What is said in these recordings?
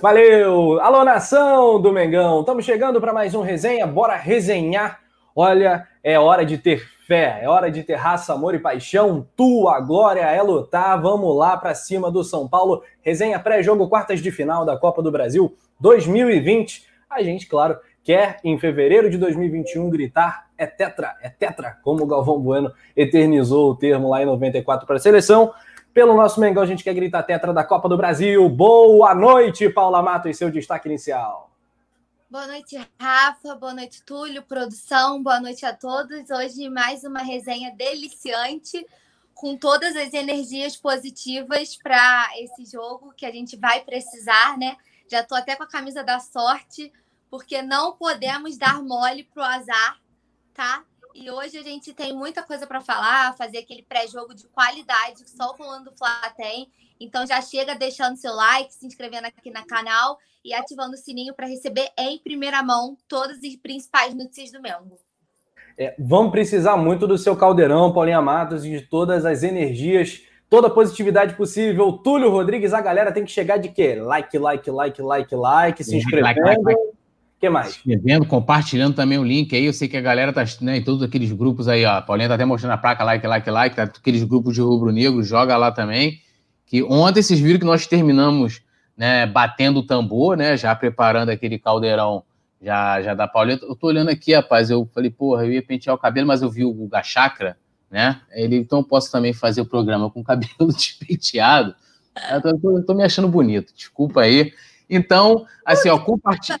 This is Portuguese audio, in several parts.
Valeu! Alô, nação do Mengão! Estamos chegando para mais um resenha. Bora resenhar. Olha, é hora de ter fé, é hora de ter raça, amor e paixão. Tua glória é lutar. Vamos lá para cima do São Paulo. Resenha pré-jogo, quartas de final da Copa do Brasil 2020. A gente, claro, quer em fevereiro de 2021 gritar é tetra, é tetra, como o Galvão Bueno eternizou o termo lá em 94 para a seleção. Pelo nosso Mengão, a gente quer gritar tetra da Copa do Brasil. Boa noite, Paula Mato, e seu destaque inicial. Boa noite, Rafa. Boa noite, Túlio, produção. Boa noite a todos. Hoje mais uma resenha deliciante com todas as energias positivas para esse jogo que a gente vai precisar, né? Já estou até com a camisa da sorte, porque não podemos dar mole pro azar, tá? E hoje a gente tem muita coisa para falar, fazer aquele pré-jogo de qualidade que só o Rolando Flá tem. Então já chega deixando seu like, se inscrevendo aqui no canal e ativando o sininho para receber em primeira mão todas as principais notícias do Mengo. É, vamos precisar muito do seu caldeirão, Paulinha Matos, e de todas as energias, toda a positividade possível. Túlio Rodrigues, a galera tem que chegar de quê? Like, like, like, like, like, se inscrevendo. Like, like, like que mais? Escrevendo, compartilhando também o link aí. Eu sei que a galera tá né, em todos aqueles grupos aí, ó. A Paulinha tá até mostrando a placa like, like, like, tá aqueles grupos de rubro-negro, joga lá também. Que ontem vocês viram que nós terminamos, né, batendo o tambor, né, já preparando aquele caldeirão já, já da Paulinha. Eu tô olhando aqui, rapaz, eu falei, porra, eu ia pentear o cabelo, mas eu vi o Guga Chakra, né? Ele, então posso também fazer o programa com o cabelo despenteado. Eu tô, eu tô me achando bonito, desculpa aí. Então, assim, ó, compartilha.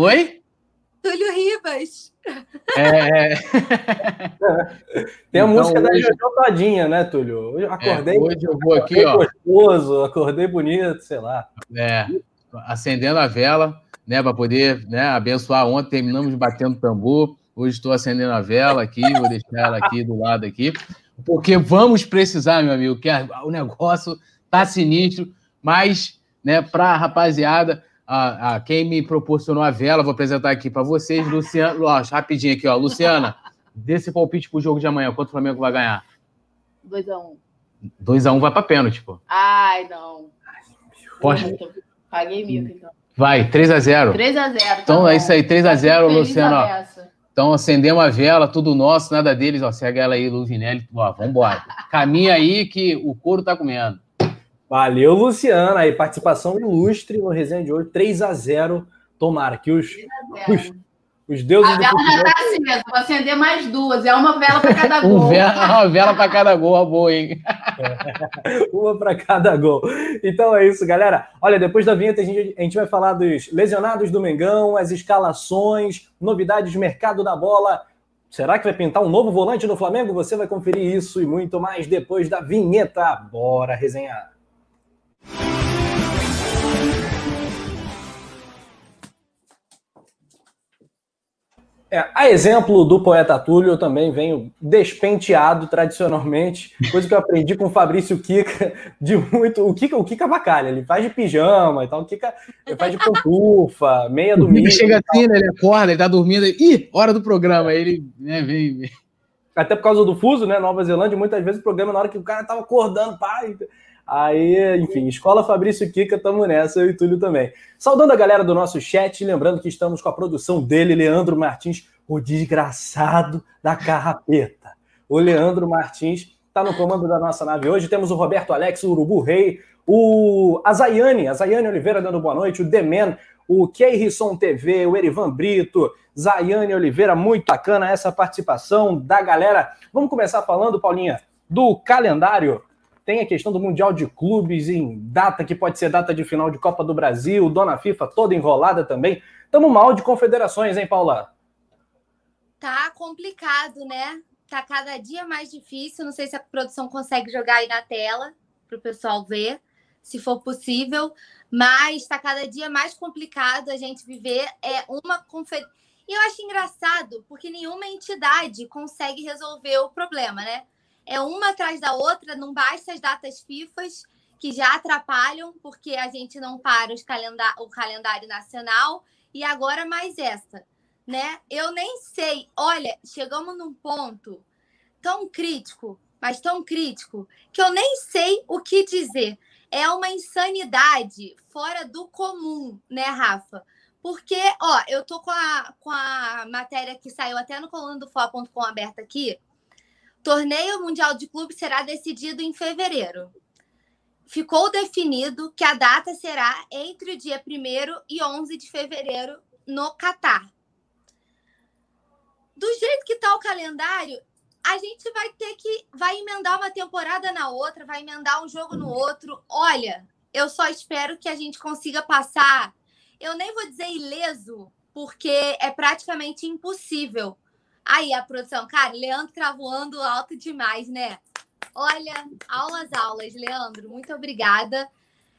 Oi? Túlio Ribas. É... Tem a então, música hoje... da Jojo Todinha, né, Túlio? Eu acordei. É, hoje eu vou aqui, ó. Gostoso, acordei bonito, sei lá. É, acendendo a vela, né, para poder né, abençoar. Ontem terminamos batendo tambor. Hoje estou acendendo a vela aqui, vou deixar ela aqui do lado aqui, porque vamos precisar, meu amigo, que o negócio tá sinistro, mas, né, para a rapaziada, a, a, quem me proporcionou a vela, vou apresentar aqui para vocês, Luciano, ó, rapidinho aqui, ó, Luciana, dê esse palpite pro jogo de amanhã, quanto o Flamengo vai ganhar? 2x1. 2x1 um vai para pênalti, pô. Ai, não. Poxa. Paguei mico, então. Vai, 3x0. 3x0. Tá então bom. é isso aí, 3x0, Luciano. Ó. Então acendemos a vela, tudo nosso, nada deles. Ó, segue ela aí, Luvinelli. Ó, vambora. Caminha aí que o couro tá comendo. Valeu, Luciana. Aí, participação ilustre no resenha de hoje. 3 a 0 Tomara que os, os, os deuses. A vela já tá assim mesmo. Vou acender mais duas. É uma vela para cada gol. Um vela, uma vela para cada gol, boa, hein? Uma para cada gol. Então é isso, galera. Olha, depois da vinheta, a gente, a gente vai falar dos lesionados do Mengão, as escalações, novidades do mercado da bola. Será que vai pintar um novo volante no Flamengo? Você vai conferir isso e muito mais depois da vinheta. Bora resenhar. É, a exemplo do poeta Túlio, eu também venho despenteado tradicionalmente, coisa que eu aprendi com o Fabrício Kika de muito. O Kika, o Kika vacalha, ele faz de pijama e tal, o Kika ele faz de pantufa, meia do Ele chega assim, né, ele acorda, ele tá dormindo, ih, hora do programa, aí ele né, vem, vem. Até por causa do fuso, né? Nova Zelândia, muitas vezes o programa, na hora que o cara tava acordando, pai. Aí, enfim, Escola Fabrício Kika, tamo nessa, eu e Túlio também. Saudando a galera do nosso chat, lembrando que estamos com a produção dele, Leandro Martins, o desgraçado da carrapeta. O Leandro Martins está no comando da nossa nave hoje. Temos o Roberto Alex, o Urubu Rei, o Azaiane, Azaiane Oliveira dando boa noite, o Demen, o Keirson TV, o Erivan Brito, Zaiane Oliveira, muito bacana essa participação da galera. Vamos começar falando, Paulinha, do calendário tem a questão do Mundial de Clubes em data que pode ser data de final de Copa do Brasil, Dona FIFA toda enrolada também. Estamos mal de confederações, hein, Paula? Tá complicado, né? Tá cada dia mais difícil. Não sei se a produção consegue jogar aí na tela para o pessoal ver, se for possível. Mas está cada dia mais complicado a gente viver é uma confederação. E eu acho engraçado, porque nenhuma entidade consegue resolver o problema, né? É uma atrás da outra, não basta as datas FIFAs, que já atrapalham, porque a gente não para o calendário nacional, e agora mais essa, né? Eu nem sei, olha, chegamos num ponto tão crítico, mas tão crítico, que eu nem sei o que dizer. é uma insanidade fora do comum, né, Rafa? Porque, ó, eu tô com a, com a matéria que saiu até no coluna do Fó.com aberta aqui. Torneio Mundial de Clube será decidido em fevereiro. Ficou definido que a data será entre o dia 1 e 11 de fevereiro no Catar. Do jeito que está o calendário, a gente vai ter que vai emendar uma temporada na outra, vai emendar um jogo no outro. Olha, eu só espero que a gente consiga passar. Eu nem vou dizer ileso, porque é praticamente impossível. Aí a produção, cara, Leandro cravoando alto demais, né? Olha, aulas, aulas, Leandro, muito obrigada.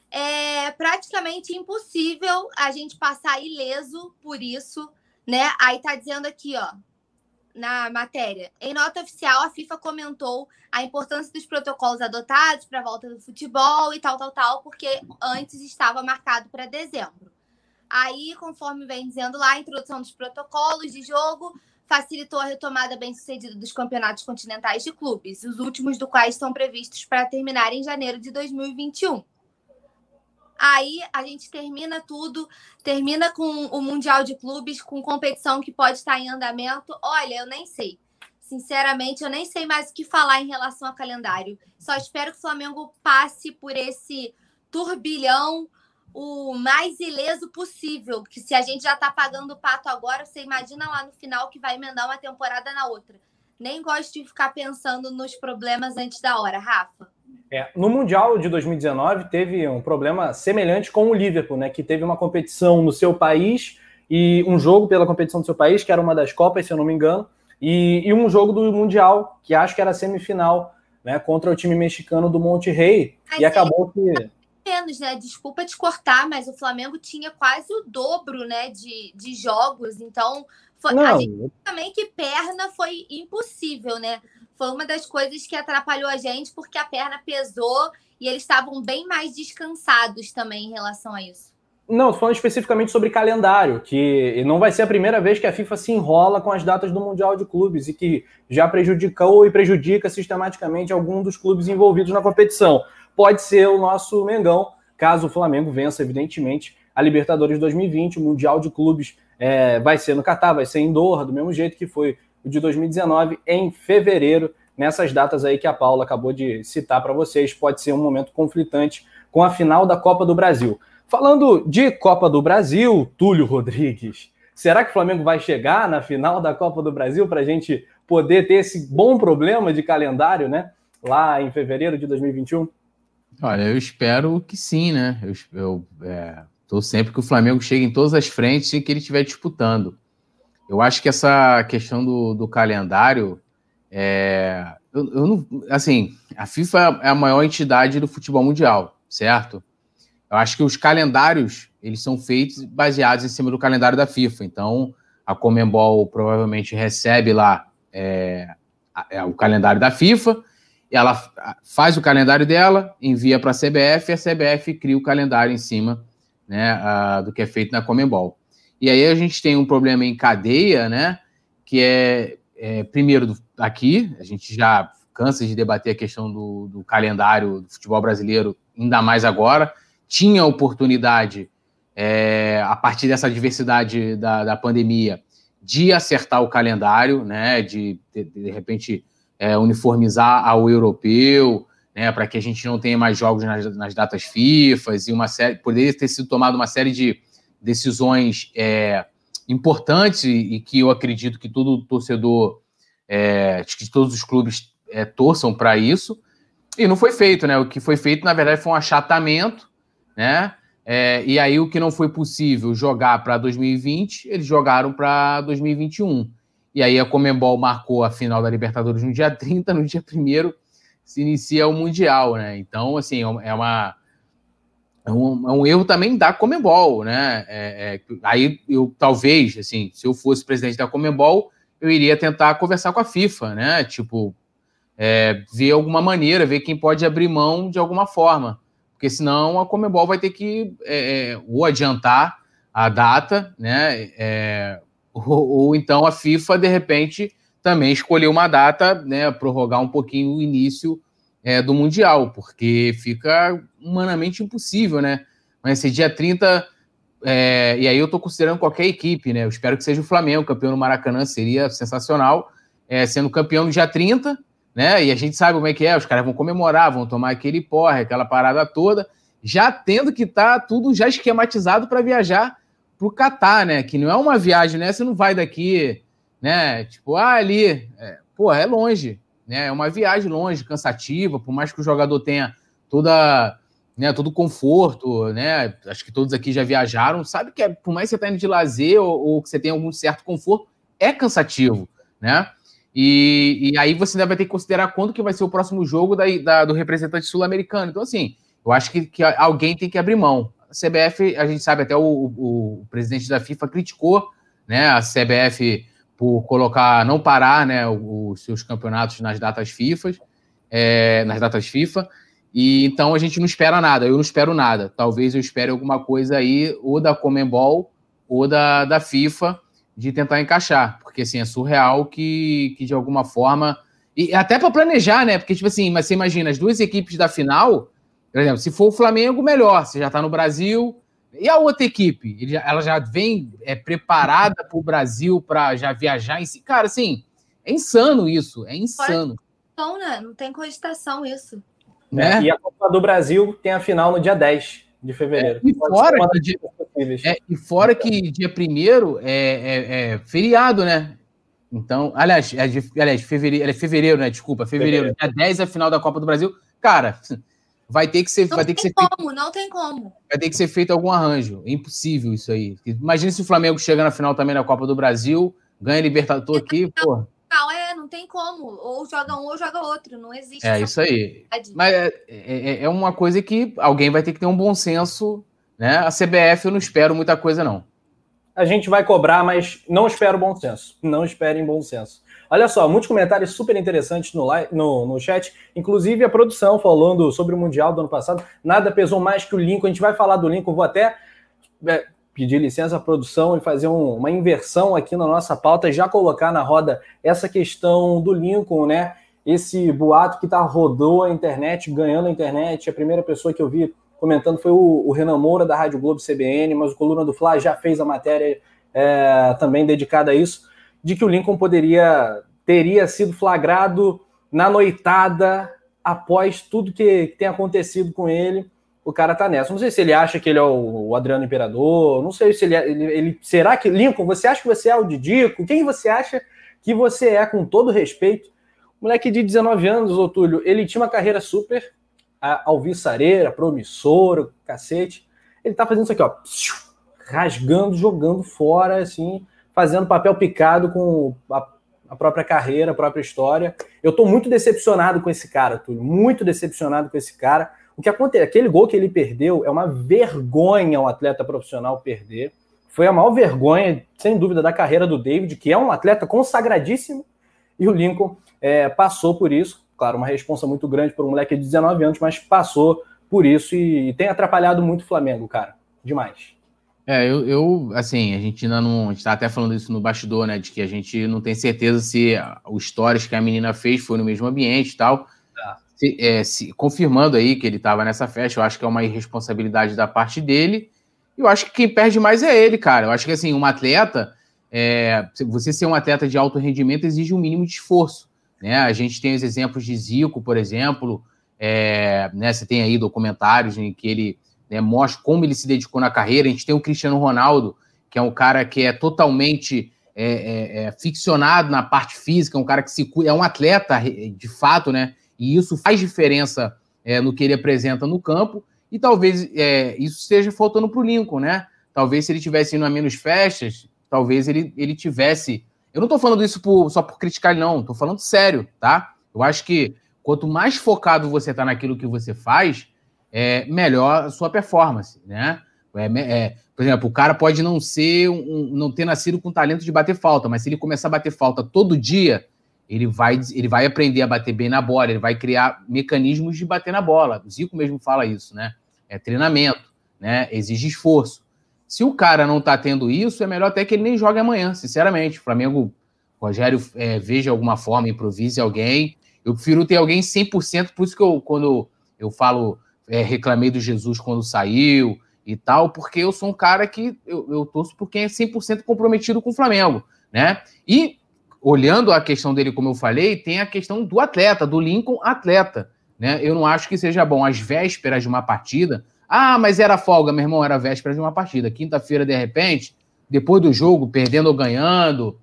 É praticamente impossível a gente passar ileso por isso, né? Aí tá dizendo aqui, ó, na matéria. Em nota oficial, a FIFA comentou a importância dos protocolos adotados para a volta do futebol e tal, tal, tal, porque antes estava marcado para dezembro. Aí, conforme vem dizendo lá, a introdução dos protocolos de jogo facilitou a retomada bem-sucedida dos campeonatos continentais de clubes, os últimos do quais estão previstos para terminar em janeiro de 2021. Aí a gente termina tudo, termina com o Mundial de Clubes, com competição que pode estar em andamento. Olha, eu nem sei. Sinceramente, eu nem sei mais o que falar em relação ao calendário. Só espero que o Flamengo passe por esse turbilhão o mais ileso possível. Que se a gente já está pagando o pato agora, você imagina lá no final que vai emendar uma temporada na outra. Nem gosto de ficar pensando nos problemas antes da hora, Rafa. É, no Mundial de 2019 teve um problema semelhante com o Liverpool, né? Que teve uma competição no seu país e um jogo pela competição do seu país, que era uma das Copas, se eu não me engano, e, e um jogo do Mundial, que acho que era semifinal, né? Contra o time mexicano do Monte Rei. e acabou que. Menos, né? Desculpa te cortar, mas o Flamengo tinha quase o dobro, né? De, de jogos, então. Foi, não, a gente também que perna foi impossível, né? foi uma das coisas que atrapalhou a gente, porque a perna pesou e eles estavam bem mais descansados também em relação a isso. Não, falando especificamente sobre calendário, que não vai ser a primeira vez que a FIFA se enrola com as datas do Mundial de Clubes e que já prejudicou e prejudica sistematicamente algum dos clubes envolvidos na competição. Pode ser o nosso Mengão, caso o Flamengo vença, evidentemente, a Libertadores 2020, o Mundial de Clubes é, vai ser no Catar, vai ser em Doha, do mesmo jeito que foi o de 2019 em fevereiro, nessas datas aí que a Paula acabou de citar para vocês. Pode ser um momento conflitante com a final da Copa do Brasil. Falando de Copa do Brasil, Túlio Rodrigues, será que o Flamengo vai chegar na final da Copa do Brasil para a gente poder ter esse bom problema de calendário, né? Lá em fevereiro de 2021? Olha, eu espero que sim, né? Eu, eu é, tô sempre que o Flamengo chegue em todas as frentes e que ele estiver disputando. Eu acho que essa questão do, do calendário, é, eu, eu não, assim, a FIFA é a maior entidade do futebol mundial, certo? Eu acho que os calendários eles são feitos baseados em cima do calendário da FIFA. Então, a Comembol provavelmente recebe lá é, é, o calendário da FIFA, ela faz o calendário dela, envia para a CBF, e a CBF cria o calendário em cima né, do que é feito na Comembol. E aí a gente tem um problema em cadeia, né? Que é, é primeiro, aqui, a gente já cansa de debater a questão do, do, calendário do futebol brasileiro, ainda mais agora. Tinha oportunidade, é, a partir dessa diversidade da, da pandemia, de acertar o calendário, né? De, de, de repente, é, uniformizar ao europeu, né, para que a gente não tenha mais jogos nas, nas datas FIFA e uma série. Poderia ter sido tomada uma série de decisões é, importantes e que eu acredito que todo torcedor, é, que todos os clubes é, torçam para isso. E não foi feito, né? O que foi feito, na verdade, foi um achatamento, né? É, e aí, o que não foi possível jogar para 2020, eles jogaram para 2021. E aí, a Comembol marcou a final da Libertadores no dia 30, no dia 1 se inicia o Mundial, né? Então, assim, é uma, é um, é um erro também da Comembol, né? É, é, aí eu talvez, assim, se eu fosse presidente da Comembol, eu iria tentar conversar com a FIFA, né? Tipo, é, ver alguma maneira, ver quem pode abrir mão de alguma forma, porque senão a Comembol vai ter que é, é, ou adiantar a data, né? Ou, ou, então a FIFA de repente também escolher uma data, né? Prorrogar um pouquinho o início é, do Mundial, porque fica humanamente impossível, né? Mas esse dia 30, é, e aí eu estou considerando qualquer equipe, né? Eu espero que seja o Flamengo, campeão no Maracanã, seria sensacional, é, sendo campeão no dia 30, né? E a gente sabe como é que é, os caras vão comemorar, vão tomar aquele porre, aquela parada toda, já tendo que estar tá tudo já esquematizado para viajar para o Catar, né? Que não é uma viagem, né? Você não vai daqui, né? Tipo, ah, ali, é, pô, é longe, né? É uma viagem longe, cansativa, por mais que o jogador tenha toda, né, todo conforto, né? Acho que todos aqui já viajaram, sabe que é, por mais que você está indo de lazer ou, ou, que você tenha algum certo conforto, é cansativo, né? E, e aí você ainda vai ter que considerar quando que vai ser o próximo jogo da, da do representante sul-americano. Então, assim, eu acho que, que, alguém tem que abrir mão. A CBF, a gente sabe, até o, o, o presidente da FIFA criticou né, a CBF por colocar, não parar né, os seus campeonatos nas datas FIFA, é, nas datas FIFA. E então a gente não espera nada, eu não espero nada. Talvez eu espere alguma coisa aí, ou da Comembol, ou da, da FIFA, de tentar encaixar. Porque assim, é surreal que, que de alguma forma. E até para planejar, né? Porque, tipo assim, mas você imagina, as duas equipes da final, por exemplo, se for o Flamengo, melhor. Você já está no Brasil, e a outra equipe? Ela já vem é, preparada para o Brasil para já viajar em si? Cara, assim, é insano isso. É insano. Não, né? Não tem cogitação isso. Né? E a Copa do Brasil tem a final no dia 10 de fevereiro. É, e, fora que, dia, é, e fora que dia 1 é, é, é, feriado, né? Então, aliás, é aliás fevereiro, é fevereiro, né? Desculpa, fevereiro. fevereiro. Dia 10 é a final da Copa do Brasil. Cara, vai ter que ser. Não vai ter que ser como, feito, não tem como. Vai ter que ser feito algum arranjo. É impossível isso aí. Imagina se o Flamengo chega na final também da Copa do Brasil, ganha Libertador aqui, pô. Não, é, não tem como. Ou joga um ou joga outro. Não existe. É isso aí. Mas é, é, é, uma coisa que alguém vai ter que ter um bom senso, né? A CBF eu não espero muita coisa, não. A gente vai cobrar, mas não espero bom senso. Não esperem bom senso. Olha só, muitos comentários super interessantes no, no, no chat, inclusive a produção falando sobre o Mundial do ano passado. Nada pesou mais que o Lincoln. A gente vai falar do Lincoln, vou até é, pedir licença à produção e fazer um, uma inversão aqui na nossa pauta já colocar na roda essa questão do Lincoln, né? Esse boato que tá, rodou a internet, ganhando a internet. A primeira pessoa que eu vi comentando foi o, o Renan Moura, da Rádio Globo CBN, mas o Coluna do Fla já fez a matéria é, também dedicada a isso de que o Lincoln poderia teria sido flagrado na noitada após tudo que, tem acontecido com ele. O cara tá nessa. Não sei se ele acha que ele é o, Adriano Imperador. Não sei se ele, é, ele, ele, Será que. Lincoln, você acha que você é o Didico? Quem você acha que você é, com todo respeito? Moleque de 19 anos, Otúlio, ele tinha uma carreira super alvissareira, promissora, cacete. Ele tá fazendo isso aqui, ó. Rasgando, jogando fora, assim fazendo papel picado com a, a própria carreira, a própria história. Eu estou muito decepcionado com esse cara, Túlio, muito decepcionado com esse cara. O que aconteceu, aquele gol que ele perdeu é uma vergonha um atleta profissional perder. Foi a maior vergonha, sem dúvida, da carreira do David, que é um atleta consagradíssimo, e o Lincoln é, passou por isso. Claro, uma responsa muito grande por um moleque de 19 anos, mas passou por isso e, e tem atrapalhado muito o Flamengo, cara. Demais. É, eu, eu, assim, a gente ainda não. A gente tá até falando isso no bastidor, né? De que a gente não tem certeza se o stories que a menina fez foi no mesmo ambiente e tal. Tá. Se, é, se, confirmando aí que ele estava nessa festa, eu acho que é uma irresponsabilidade da parte dele. Eu acho que quem perde mais é ele, cara. Eu acho que, assim, um atleta. É, você ser um atleta de alto rendimento exige um mínimo de esforço. Né? A gente tem os exemplos de Zico, por exemplo. É, né? Você tem aí documentários em que ele né, mostra como ele se dedicou na carreira. A gente tem o Cristiano Ronaldo, que é um cara que é totalmente é, é, é, ficcionado na parte física, é um cara que se é um atleta de fato, né? E isso faz diferença é, no que ele apresenta no campo. E talvez é, isso esteja faltando para o Lincoln, né? Talvez se ele tivesse indo a menos festas, talvez ele, ele tivesse. Eu não estou falando isso por, só por criticar não. Estou falando sério, tá? Eu acho que quanto mais focado você está naquilo que você faz, é, melhor a sua performance, né? É, é, por exemplo, o cara pode não ser um, não ter nascido com talento de bater falta, mas se ele começar a bater falta todo dia, ele vai, ele vai aprender a bater bem na bola, ele vai criar mecanismos de bater na bola. O Zico mesmo fala isso, né? É treinamento, né? Exige esforço. Se o cara não tá tendo isso, é melhor até que ele nem jogue amanhã, sinceramente. O Flamengo, Rogério, é, veja alguma forma, improvise alguém. Eu Eu prefiro ter alguém 100%, por isso que eu, quando eu falo, é, reclamei do Jesus quando saiu e tal, porque eu sou um cara que eu, eu torço por quem é 100% comprometido com o Flamengo, né? E olhando a questão dele, como eu falei, tem a questão do atleta, do Lincoln atleta, né? Eu não acho que seja bom às vésperas de uma partida. Ah, mas era folga, meu irmão, era véspera de uma partida. Quinta-feira, de repente, depois do jogo, perdendo ou ganhando,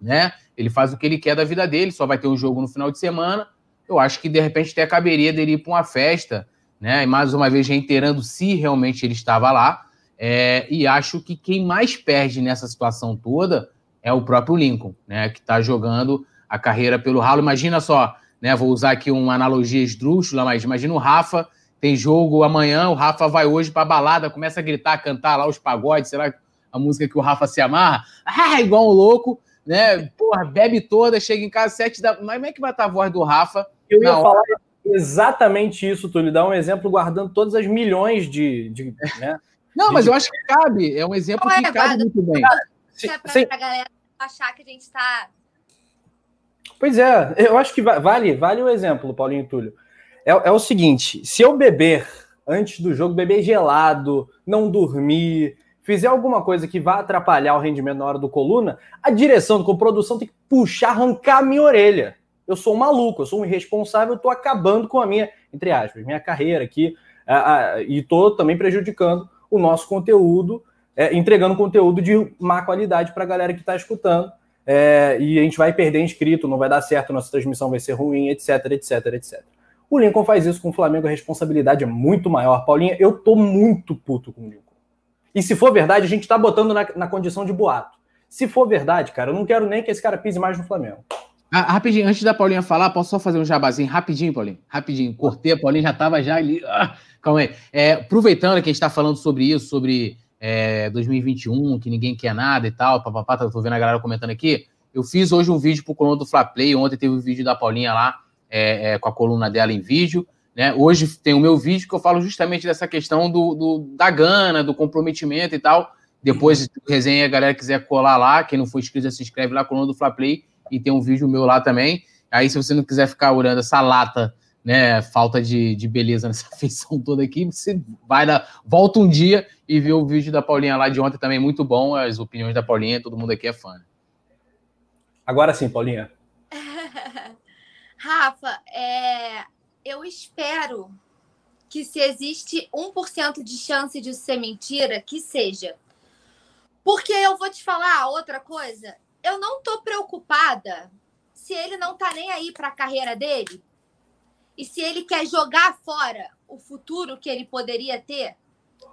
né? Ele faz o que ele quer da vida dele, só vai ter um jogo no final de semana. Eu acho que de repente até caberia dele ir para uma festa, né? E mais uma vez reiterando se realmente ele estava lá. É, e acho que quem mais perde nessa situação toda é o próprio Lincoln, né? Que está jogando a carreira pelo ralo. Imagina só, né? Vou usar aqui uma analogia esdrúxula, mas imagina o Rafa, tem jogo amanhã, o Rafa vai hoje para balada, começa a gritar, cantar lá os pagodes, será a música que o Rafa se amarra? Ah, igual um louco né? Porra, bebe toda, chega em casa sete da. Mas como é que vai estar a voz do Rafa? Eu ia falar exatamente isso, lhe dá um exemplo guardando todas as milhões de. de né? Não, de... mas eu acho que cabe. É um exemplo Não, que é, cabe muito bem. É pra, pra galera achar que a gente está. Pois é, eu acho que vale, vale o exemplo, Paulinho Túlio. É, é o seguinte: se eu beber antes do jogo, beber gelado, não dormir, fizer alguma coisa que vá atrapalhar o rendimento na hora do coluna, a direção do produção tem que puxar, arrancar a minha orelha. Eu sou um maluco, eu sou um irresponsável, eu tô acabando com a minha, entre aspas, minha carreira aqui, e tô também prejudicando o nosso conteúdo, é, entregando conteúdo de má qualidade para a galera que está escutando. É, e a gente vai perder inscrito, não vai dar certo, nossa transmissão vai ser ruim, etc, etc, etc. O Lincoln faz isso com o Flamengo, a responsabilidade é muito maior. Paulinha, eu tô muito puto com o Lincoln. E se for verdade, a gente tá botando na, na condição de boato. Se for verdade, cara, eu não quero nem que esse cara pise mais no Flamengo. Ah, rapidinho, antes da Paulinha falar, posso só fazer um jabazinho rapidinho, Paulinho? Rapidinho. Cortei, a Paulinha já tava já ali. Ah, calma aí. É, aproveitando que a gente tá falando sobre isso, sobre é, 2021, que ninguém quer nada e tal, papapá, tô vendo a galera comentando aqui. Eu fiz hoje um vídeo pro coluna do Fla Play, ontem teve um vídeo da Paulinha lá, é, é, com a coluna dela em vídeo. Né? Hoje tem o meu vídeo que eu falo justamente dessa questão do, do da gana, do comprometimento e tal. Depois, resenha, a galera quiser colar lá, quem não for inscrito já se inscreve lá, coluna do Fla Play, e tem um vídeo meu lá também. Aí, se você não quiser ficar olhando essa lata, né, falta de, de beleza nessa feição toda aqui, você vai na, volta um dia e vê o vídeo da Paulinha lá de ontem também, muito bom, as opiniões da Paulinha, todo mundo aqui é fã. Agora sim, Paulinha. Rafa, é, eu espero que se existe 1% de chance de ser mentira, que seja. Porque eu vou te falar outra coisa, eu não tô preocupada se ele não tá nem aí para a carreira dele e se ele quer jogar fora o futuro que ele poderia ter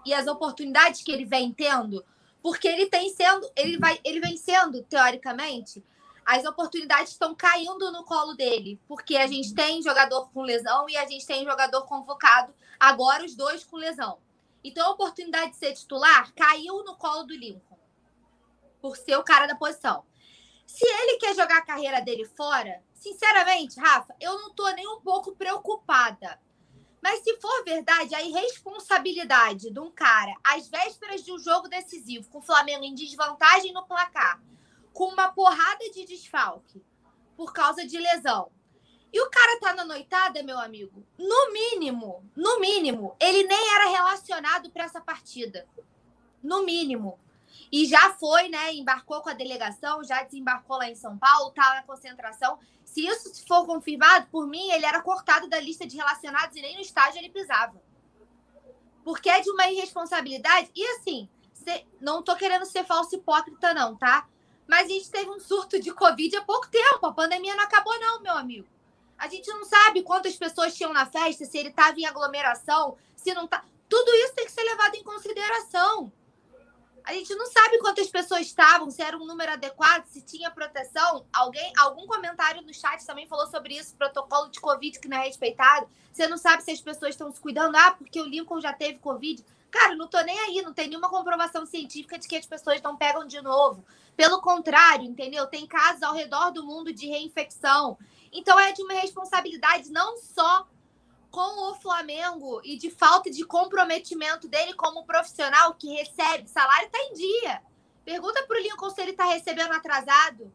e as oportunidades que ele vem tendo, porque ele tem sendo, ele vai, ele vem sendo teoricamente as oportunidades estão caindo no colo dele, porque a gente tem jogador com lesão e a gente tem jogador convocado, agora os dois com lesão. Então a oportunidade de ser titular caiu no colo do Lincoln, por ser o cara da posição. Se ele quer jogar a carreira dele fora, sinceramente, Rafa, eu não tô nem um pouco preocupada. Mas se for verdade, a irresponsabilidade de um cara às vésperas de um jogo decisivo, com o Flamengo em desvantagem no placar, com uma porrada de desfalque por causa de lesão. E o cara tá na noitada, meu amigo. No mínimo, no mínimo, ele nem era relacionado para essa partida. No mínimo. E já foi, né? Embarcou com a delegação, já desembarcou lá em São Paulo, tá na concentração. Se isso for confirmado, por mim, ele era cortado da lista de relacionados e nem no estádio ele pisava. Porque é de uma irresponsabilidade. E assim, não tô querendo ser falso hipócrita, não, tá? Mas a gente teve um surto de Covid há pouco tempo. A pandemia não acabou, não, meu amigo. A gente não sabe quantas pessoas tinham na festa, se ele estava em aglomeração, se não tá. Tudo isso tem que ser levado em consideração. A gente não sabe quantas pessoas estavam, se era um número adequado, se tinha proteção. Alguém, algum comentário no chat também falou sobre isso, protocolo de Covid que não é respeitado. Você não sabe se as pessoas estão se cuidando. Ah, porque o Lincoln já teve Covid. Cara, não tô nem aí, não tem nenhuma comprovação científica de que as pessoas não pegam de novo. Pelo contrário, entendeu? Tem casos ao redor do mundo de reinfecção. Então é de uma responsabilidade não só com o Flamengo e de falta de comprometimento dele como profissional que recebe salário está em dia. Pergunta para o Lincoln se ele está recebendo atrasado.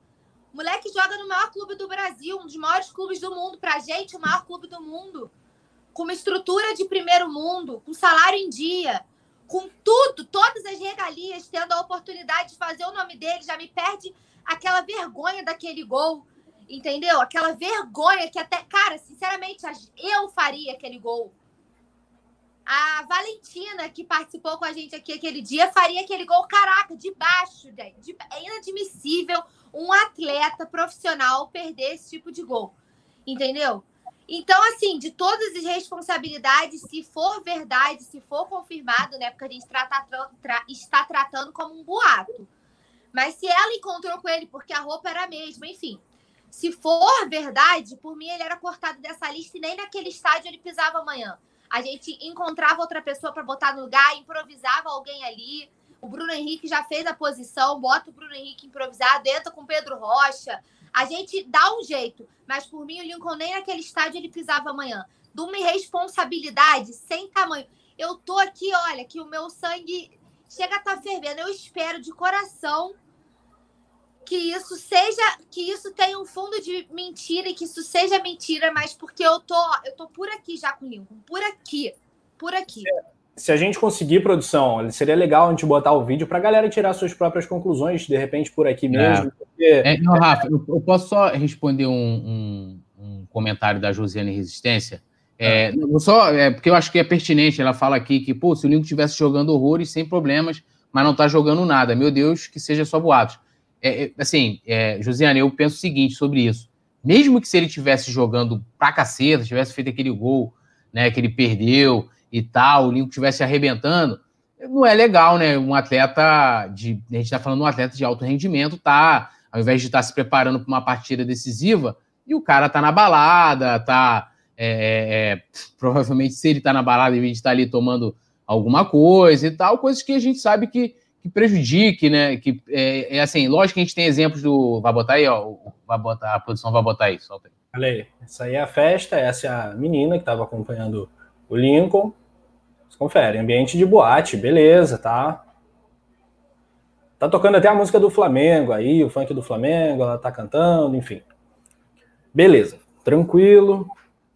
O moleque joga no maior clube do Brasil, um dos maiores clubes do mundo. Pra gente, o maior clube do mundo. Com uma estrutura de primeiro mundo, com salário em dia, com tudo, todas as regalias, tendo a oportunidade de fazer o nome dele, já me perde aquela vergonha daquele gol, entendeu? Aquela vergonha que até, cara, sinceramente, eu faria aquele gol. A Valentina, que participou com a gente aqui aquele dia, faria aquele gol, caraca, de baixo, de, é inadmissível um atleta profissional perder esse tipo de gol, entendeu? Então, assim, de todas as responsabilidades, se for verdade, se for confirmado, né? Porque a gente trata, tra, está tratando como um boato. Mas se ela encontrou com ele porque a roupa era a mesma, enfim. Se for verdade, por mim ele era cortado dessa lista e nem naquele estádio ele pisava amanhã. A gente encontrava outra pessoa para botar no lugar, improvisava alguém ali. O Bruno Henrique já fez a posição, bota o Bruno Henrique improvisado, entra com o Pedro Rocha. A gente dá um jeito, mas por mim o Lincoln nem naquele estádio ele pisava amanhã. De uma irresponsabilidade sem tamanho. Eu tô aqui, olha, que o meu sangue chega a estar tá fervendo. Eu espero de coração que isso seja, que isso tenha um fundo de mentira e que isso seja mentira, mas porque eu tô, eu tô por aqui já com o Lincoln, por aqui, por aqui. Se a gente conseguir produção, seria legal a gente botar o vídeo para a galera tirar suas próprias conclusões, de repente por aqui mesmo. É. Porque... É, não, Rafa, eu, eu, posso só responder um, um, um comentário da Josiane Resistência. É, ah. só, é, porque eu acho que é pertinente. Ela fala aqui que, pô, se o Lincoln estivesse jogando horrores sem problemas, mas não está jogando nada, meu Deus, que seja só boatos. É, é, assim, é, Josiane, eu penso o seguinte sobre isso. Mesmo que se ele tivesse jogando pra caceta, tivesse feito aquele gol, né, que ele perdeu e tal, o Lincoln estivesse arrebentando, não é legal, né? Um atleta de. A gente está falando de um atleta de alto rendimento, tá? Ao invés de estar tá se preparando para uma partida decisiva, e o cara tá na balada, tá. É, é, é provavelmente, se ele tá na balada, em vez de estar tá ali tomando alguma coisa e tal, coisas que a gente sabe que que prejudique, né? Que é, é, assim, lógico que a gente tem exemplos do. Vai botar aí, ó. Vai botar, a produção vai botar aí, solta aí. Olha aí, essa aí é a festa, essa é a menina que estava acompanhando o Lincoln. Você confere, ambiente de boate, beleza, tá? Tá tocando até a música do Flamengo aí, o funk do Flamengo, ela tá cantando, enfim. Beleza, tranquilo,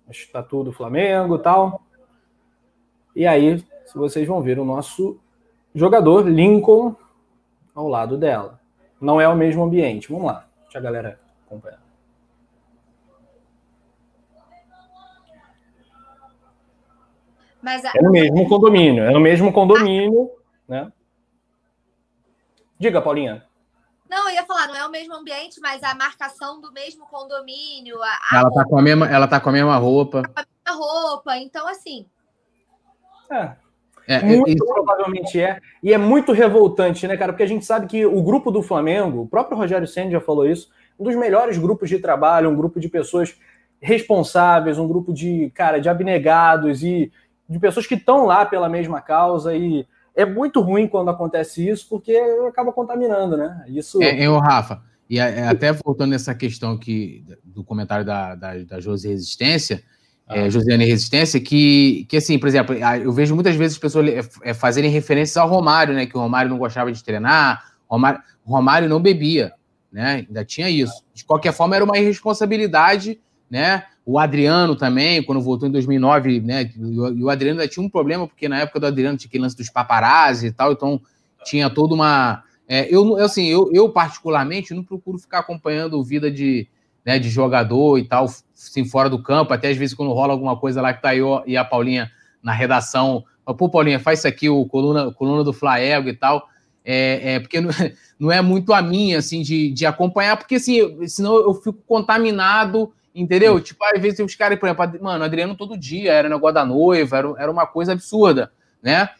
está tudo Flamengo e tal. E aí, vocês vão ver o nosso jogador Lincoln ao lado dela. Não é o mesmo ambiente. Vamos lá, deixa a galera acompanhar. Mas a... É no mesmo condomínio, é no mesmo condomínio, né? Diga, Paulinha. Não, eu ia falar, não é o mesmo ambiente, mas a marcação do mesmo condomínio. A, a ela, tá com a mesma, ela tá com a mesma roupa. A mesma roupa, então assim. É, é, muito isso... provavelmente é. E é muito revoltante, né, cara? Porque a gente sabe que o grupo do Flamengo, o próprio Rogério Senna já falou isso, um dos melhores grupos de trabalho, um grupo de pessoas responsáveis, um grupo de, cara, de abnegados e de pessoas que estão lá pela mesma causa e é muito ruim quando acontece isso porque acaba contaminando, né? Isso. É, eu, Rafa, e até voltando nessa questão que do comentário da, da, da Josi Resistência, ah. é, Josiane Resistência, que, que, assim, por exemplo, eu vejo muitas vezes as pessoas é, fazerem referências ao Romário, né? Que o Romário não gostava de treinar, Romário, Romário não bebia, né? Ainda tinha isso. De qualquer forma, era uma irresponsabilidade, né? O Adriano também, quando voltou em 2009, né? E o Adriano ainda tinha um problema, porque na época do Adriano tinha aquele lance dos paparazzi e tal, então tinha toda uma. É, eu, assim, eu, eu, particularmente, não procuro ficar acompanhando vida de, né, de jogador e tal, assim, fora do campo, até às vezes quando rola alguma coisa lá que tá eu e a Paulinha na redação, pô, Paulinha, faz isso aqui, o coluna, coluna do Flaego e tal, é, é porque não, não, é muito a minha, assim, de, de acompanhar, porque, assim, senão eu fico contaminado, entendeu? Sim. Tipo, às vezes tem os caras, por exemplo, mano, Adriano todo dia, era negócio da noiva, era, era uma coisa absurda, né?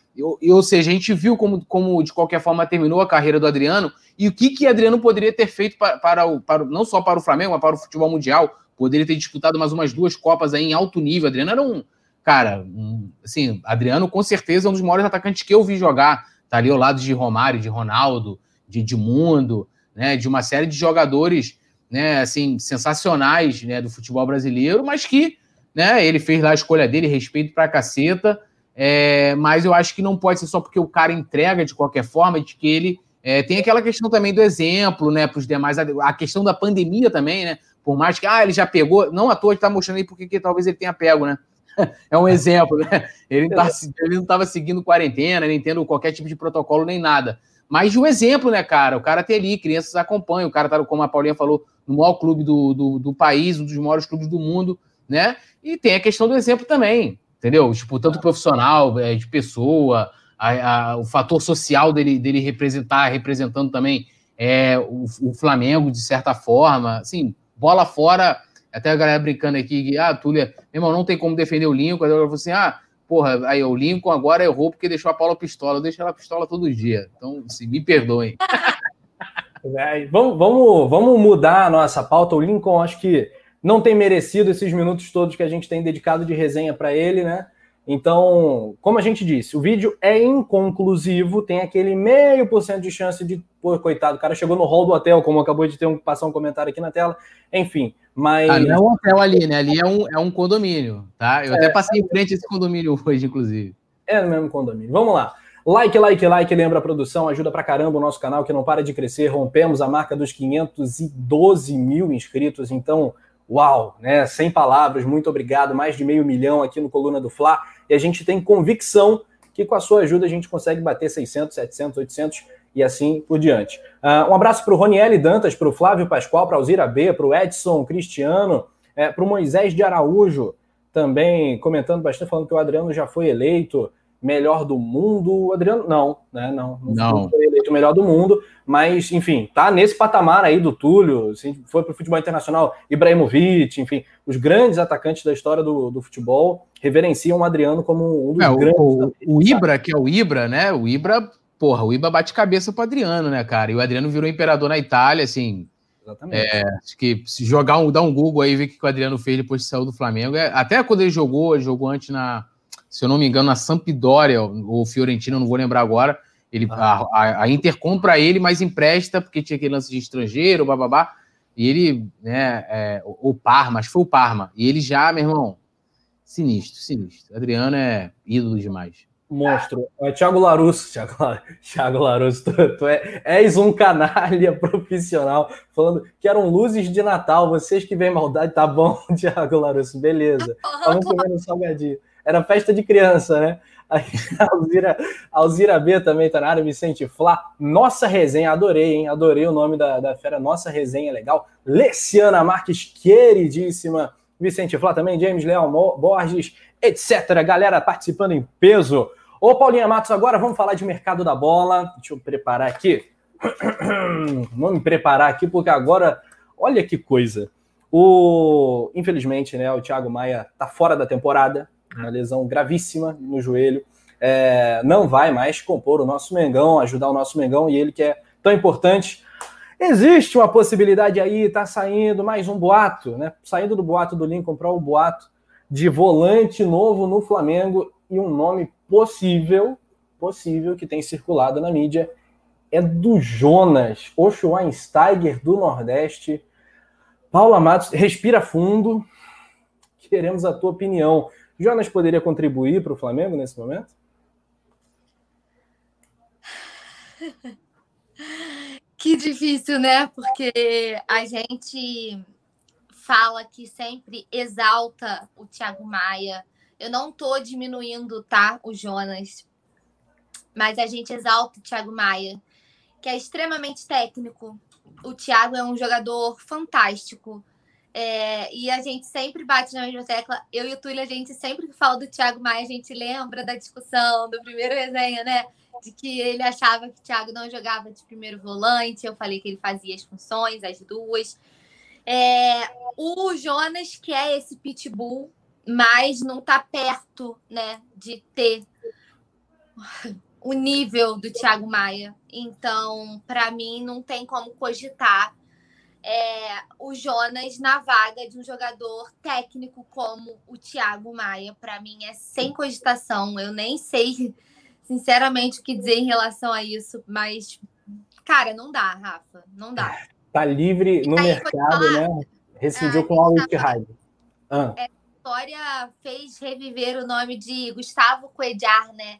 E, ou seja, a gente viu como, como de qualquer forma terminou a carreira do Adriano e o que que Adriano poderia ter feito para, para, o, para não só para o Flamengo, mas para o futebol mundial. Poderia ter disputado mais umas duas Copas aí em alto nível. Adriano era um, cara, um, assim, Adriano com certeza é um dos maiores atacantes que eu vi jogar. Tá ali ao lado de Romário, de Ronaldo, de Edmundo, né, de uma série de jogadores, né, assim, sensacionais, né, do futebol brasileiro, mas que, né, ele fez lá a escolha dele, respeito pra caceta, é, mas eu acho que não pode ser só porque o cara entrega de qualquer forma, de que ele É, tem aquela questão também do exemplo, né, para os demais, a questão da pandemia também, né? Por mais que, ah, ele já pegou, não à toa está mostrando aí porque que talvez ele tenha pego, né? é um exemplo, né? Ele não estava tá, seguindo quarentena, nem tendo qualquer tipo de protocolo, nem nada. Mas o exemplo, né, cara? O cara tem ali, crianças acompanham, o cara tá, como a Paulinha falou, no maior clube do, do, do país, um dos maiores clubes do mundo, né? E tem a questão do exemplo também, entendeu? Tipo, tanto profissional, é, de pessoa, a, a, o fator social dele, dele representar, representando também é, o, o, Flamengo, de certa forma. Assim, bola fora, até a galera brincando aqui, ah, Túlia, meu irmão, não tem como defender o Lincoln. Aí eu falei assim, ah, porra, aí o Lincoln agora errou porque deixou a Paula pistola. Eu deixo ela pistola todo dia. Então, assim, me perdoem. É, vamos, vamos, vamos mudar a nossa pauta. O Lincoln, acho que não tem merecido esses minutos todos que a gente tem dedicado de resenha para ele, né? Então, como a gente disse, o vídeo é inconclusivo, tem aquele meio por cento de chance de, pô, coitado, o cara chegou no hall do hotel, como acabou de ter um, passar um comentário aqui na tela, enfim, mas... Ali é um hotel ali, né? Ali é um, é um condomínio, tá? Eu é, até passei em frente a esse condomínio hoje, inclusive. É no mesmo condomínio. Vamos lá. Like, like, like, lembra a produção, ajuda pra caramba o nosso canal que não para de crescer. Rompemos a marca dos 512 mil inscritos, então, uau, né? Sem palavras, muito obrigado. Mais de meio milhão aqui no Coluna do Fla e a gente tem convicção que com a sua ajuda a gente consegue bater 600, 700, 800 e assim por diante. Uh, um abraço para o Roniel Dantas, para o Flávio Pascoal, para a Alzira B, para o Edson Cristiano, é, para o Moisés de Araújo, também comentando bastante, falando que o Adriano já foi eleito melhor do mundo. O Adriano, não, né? Não, não, não. foi eleito melhor do mundo, mas, enfim, tá nesse patamar aí do Túlio, assim, foi para o futebol internacional, Ibrahimovic, enfim, os grandes atacantes da história do, do futebol reverenciam o Adriano como um dos é, grandes. O, o, Ibra, que é o Ibra, né? O Ibra, porra, o Ibra bate cabeça pro Adriano, né, cara? E o Adriano virou imperador na Itália, assim. Exatamente. É, acho que se jogar um, dar um Google aí, ver o que o Adriano fez depois de sair do Flamengo. É, até quando ele jogou, jogou antes na, se eu não me engano, na Sampdoria ou Fiorentina, não vou lembrar agora. Ele, ah. a, a, Inter compra ele, mas empresta, porque tinha aquele lance de estrangeiro, bababá. E ele, né, é, o, o Parma, acho que foi o Parma. E ele já, meu irmão, sinistro, sinistro. Adriano é ídolo demais. Monstro. É, Thiago Larusso, Thiago, Thiago Larusso, tu, tu é, és um canalha profissional, falando que eram luzes de Natal, vocês que veem maldade, tá bom, Thiago Larusso, beleza. Vamos comendo salgadinho. Era festa de criança, né? A Alzira, Alzira B também tá na área, Vicente Flá. Nossa resenha, adorei, hein? Adorei o nome da, da fera. Nossa resenha, legal. Leciana Marques, queridíssima. Vicente Flá também, James Leal Borges, etc. Galera participando em peso. Ô, Paulinha Matos, agora vamos falar de mercado da bola. Deixa eu preparar aqui. Vamos me preparar aqui, porque agora, olha que coisa. O, infelizmente, né, o Thiago Maia tá fora da temporada, uma lesão gravíssima no joelho. É, não vai mais compor o nosso Mengão, ajudar o nosso Mengão, e ele que é tão importante. Existe uma possibilidade aí, tá saindo mais um boato, né? Saindo do boato do Lincoln para o boato de volante novo no Flamengo e um nome possível, possível que tem circulado na mídia é do Jonas, o Schweinsteiger do Nordeste. Paula Matos, respira fundo. Queremos a tua opinião. Jonas poderia contribuir para o Flamengo nesse momento? Que difícil, né? Porque a gente fala que sempre exalta o Thiago Maia. Eu não tô diminuindo, tá? O Jonas. Mas a gente exalta o Thiago Maia, que é extremamente técnico. O Thiago é um jogador fantástico é, e a gente sempre bate na mesma tecla. Eu e o Túlio, a gente sempre que fala do Thiago Maia, a gente lembra da discussão do primeiro resenha, né? De que ele achava que o Thiago não jogava de primeiro volante. Eu falei que ele fazia as funções, as duas. É, o Jonas, que é esse pitbull, mas não está perto né, de ter o nível do Thiago Maia. Então, para mim, não tem como cogitar é, o Jonas na vaga de um jogador técnico como o Thiago Maia. Para mim é sem cogitação. Eu nem sei, sinceramente, o que dizer em relação a isso, mas, cara, não dá, Rafa. Não dá. Tá livre no mercado, né? Rescindiu ah, com o Al ah. É, a história fez reviver o nome de Gustavo Coedjar, né?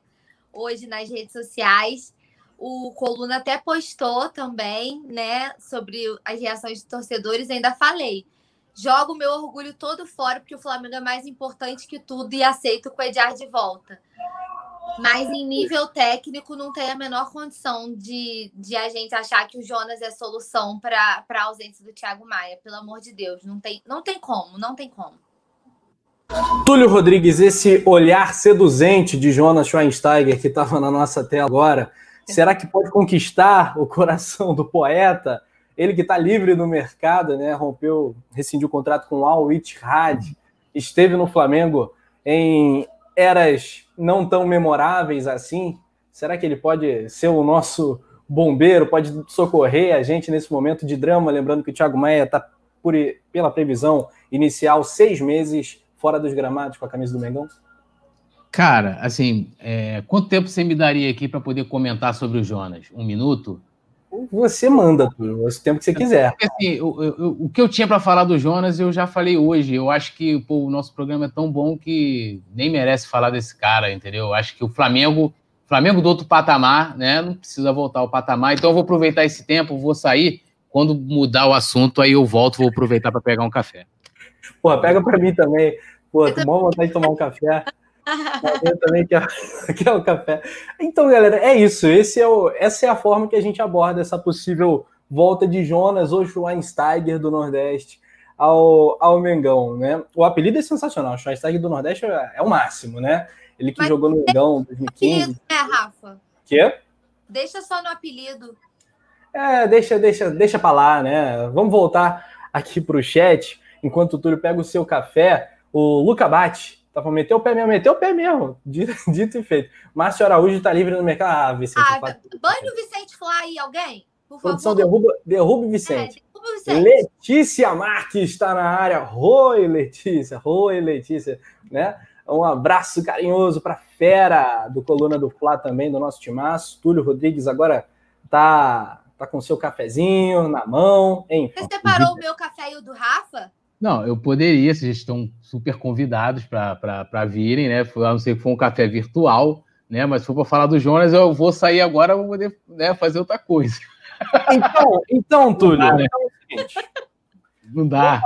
Hoje nas redes sociais O Coluna até postou também, né, sobre as reações de torcedores. Ainda falei. Jogo meu orgulho todo fora, porque o Flamengo é mais importante que tudo e aceito o Ediar de volta. Mas em nível técnico, não tem a menor condição de, de a gente achar que o Jonas é solução para a ausência do Thiago Maia. Pelo amor de Deus, não tem, não tem como, não tem como. Túlio Rodrigues, esse olhar seduzente de Jonas Schweinsteiger que estava na nossa tela agora, será que pode conquistar o coração do poeta? Ele que está livre no mercado, né? Rompeu, rescindiu o contrato com o Al Ittihad, esteve no Flamengo em eras não tão memoráveis assim. Será que ele pode ser o nosso bombeiro, pode socorrer a gente nesse momento de drama? Lembrando que o Thiago Maia está, pela previsão inicial, seis meses fora dos gramados com a camisa do Mengão? Cara, assim, é, quanto tempo você me daria aqui para poder comentar sobre o Jonas? Um minuto? Você manda, o tempo que você quiser. Assim, o, o, o que eu tinha para falar do Jonas, eu já falei hoje. Eu acho que pô, o nosso programa é tão bom que nem merece falar desse cara, entendeu? Eu acho que o Flamengo, Flamengo do outro patamar, né? Não precisa voltar ao patamar. Então eu vou aproveitar esse tempo, vou sair. Quando mudar o assunto, aí eu volto, vou aproveitar para pegar um café. Pô, pega para mim também. Pô, tô bom vontade de tomar um café. Eu também quero, quero café. Então, galera, é isso. Esse é o, essa é a forma que a gente aborda essa possível volta de Jonas ou Schweinsteiger do Nordeste ao, ao Mengão, né? O apelido é sensacional. Schweinsteiger do Nordeste é, é o máximo, né? Ele que Mas jogou no Mengão em 2015. É, Rafa? Quê? Deixa só no apelido. É, deixa, deixa, deixa pra lá, né? Vamos voltar aqui pro chat enquanto o Túlio pega o seu café, o Luca Bate tá falando, meteu o pé mesmo, meteu o pé mesmo, dito, e feito. Márcio Araújo tá livre no mercado. Ah, Vicente. Ah, banho o Vicente Flá aí, alguém? Por Produção, derruba, derruba o Vicente. É, derruba o Vicente. Letícia Marques está na área. Oi, Letícia. Oi, Letícia. Né? Um abraço carinhoso para fera do Coluna do Fla também, do nosso timaço. Túlio Rodrigues agora tá tá com seu cafezinho na mão, enfim. Você separou o meu café e o do Rafa? Não, eu poderia, vocês estão super convidados para virem, né? A não ser que for um café virtual, né? Mas se for para falar do Jonas, eu vou sair agora para poder né, fazer outra coisa. Então, então Túlio, não dá, né? então é. Não dá.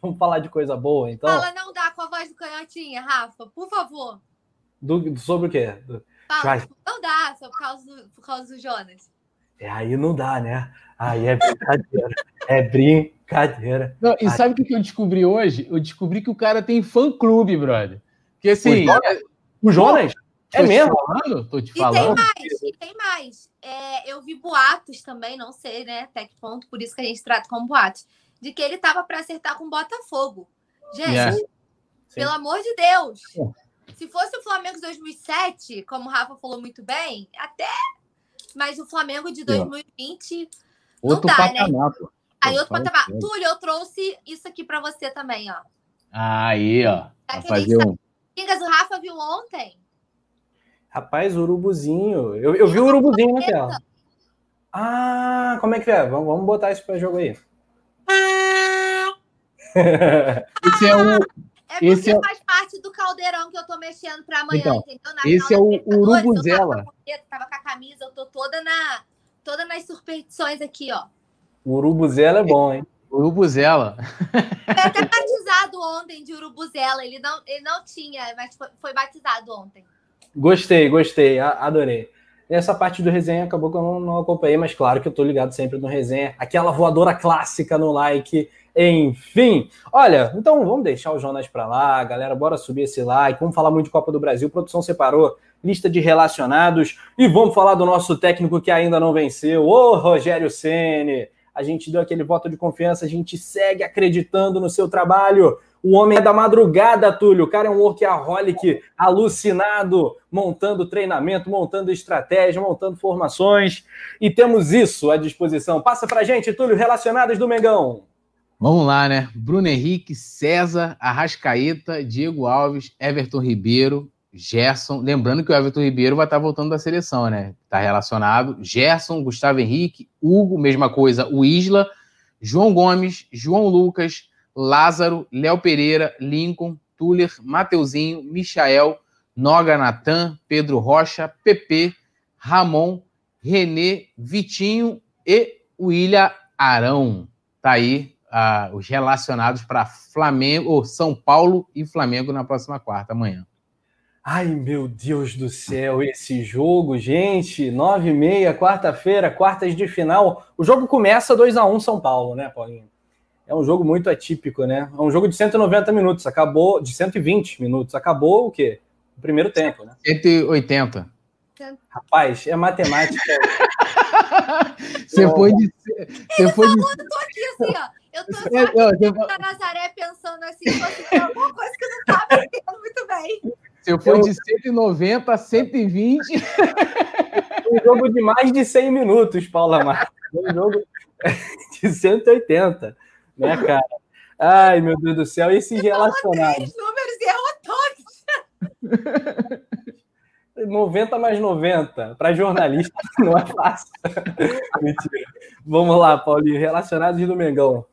Vamos falar de coisa boa, então. Fala, não dá com a voz do canhotinha, Rafa, por favor. Do, sobre o quê? Fala, não dá, só por causa do, por causa do Jonas. É, aí não dá, né? Aí é brincadeira. é brincadeira. Não, e sabe o que eu descobri hoje? Eu descobri que o cara tem fã-clube, brother. Que assim. O Jonas? Jonas? É mesmo? Falando? Tô te falando. E tem mais, e tem mais. É, eu vi boatos também, não sei, né? Até que ponto, por isso que a gente trata como boatos, de que ele tava para acertar com o Botafogo. Gente, yeah. pelo amor de Deus. Se fosse o Flamengo de 2007, como o Rafa falou muito bem, até mas o Flamengo de 2020 outro não dá, né? patamar, né? Pô. Aí outro patamar. Túlio, eu trouxe isso aqui para você também, ó. Aí, ó. Fazer um... Pingas, o Rafa viu ontem? Rapaz, urubuzinho. Eu, eu vi o urubuzinho na tela. Ah, como é que é? Vamos, vamos botar isso para jogo aí. Esse é o, é porque esse é... faz parte do caldeirão que eu tô mexendo para amanhã, então, entendeu? Na esse é o Urubuzela. Eu tava com a camisa, eu tô toda, na, toda nas superstições aqui, ó. O Urubuzela é bom, hein? Urubuzela. Foi até batizado ontem de Urubuzela. Ele não, ele não tinha, mas foi, foi batizado ontem. Gostei, gostei, adorei. Essa parte do resenha acabou que eu não, não acompanhei, mas claro que eu tô ligado sempre no resenha. Aquela voadora clássica no like enfim, olha, então vamos deixar o Jonas para lá, galera, bora subir esse like, vamos falar muito de Copa do Brasil, produção separou lista de relacionados e vamos falar do nosso técnico que ainda não venceu, o Rogério Ceni. A gente deu aquele voto de confiança, a gente segue acreditando no seu trabalho. O homem é da madrugada, Túlio. O cara é um workaholic alucinado, montando treinamento, montando estratégia, montando formações. E temos isso à disposição. Passa pra gente, Túlio, relacionados do Mengão. Vamos lá, né? Bruno Henrique, César, Arrascaeta, Diego Alves, Everton Ribeiro, Gerson. Lembrando que o Everton Ribeiro vai estar voltando da seleção, né? Está relacionado. Gerson, Gustavo Henrique, Hugo, mesma coisa, o Isla, João Gomes, João Lucas, Lázaro, Léo Pereira, Lincoln, Tuller, Mateuzinho, Michael, Noga Natan, Pedro Rocha, PP, Ramon, Renê, Vitinho e William Arão. Tá aí uh, os relacionados para Flamengo, ou São Paulo e Flamengo na próxima quarta, amanhã. Ai, meu Deus do céu, esse jogo, gente, nove e meia, quarta-feira, quartas de final. O jogo começa 2 a 1 um São Paulo, né, Paulinho? É um jogo muito atípico, né? É um jogo de 190 minutos, acabou de 120 minutos. Acabou o quê? O primeiro tempo, né? 180. Rapaz, é matemática. você foi de. Você Ele foi falou, de... eu tô aqui assim, ó. Eu tô só não, aqui você- na Nazaré pensando assim, fosse tem alguma coisa que não tá batendo muito bem. Você foi de 190 a 120. um jogo de mais de 100 minutos, Paula Marques. Um jogo de 180, né, cara? Ai, meu Deus do céu, e esses relacionados? Três números e errou todos. 90 mais 90. Para jornalista não é fácil. Mentira. Vamos lá, Paulinho. Relacionados do Mengão.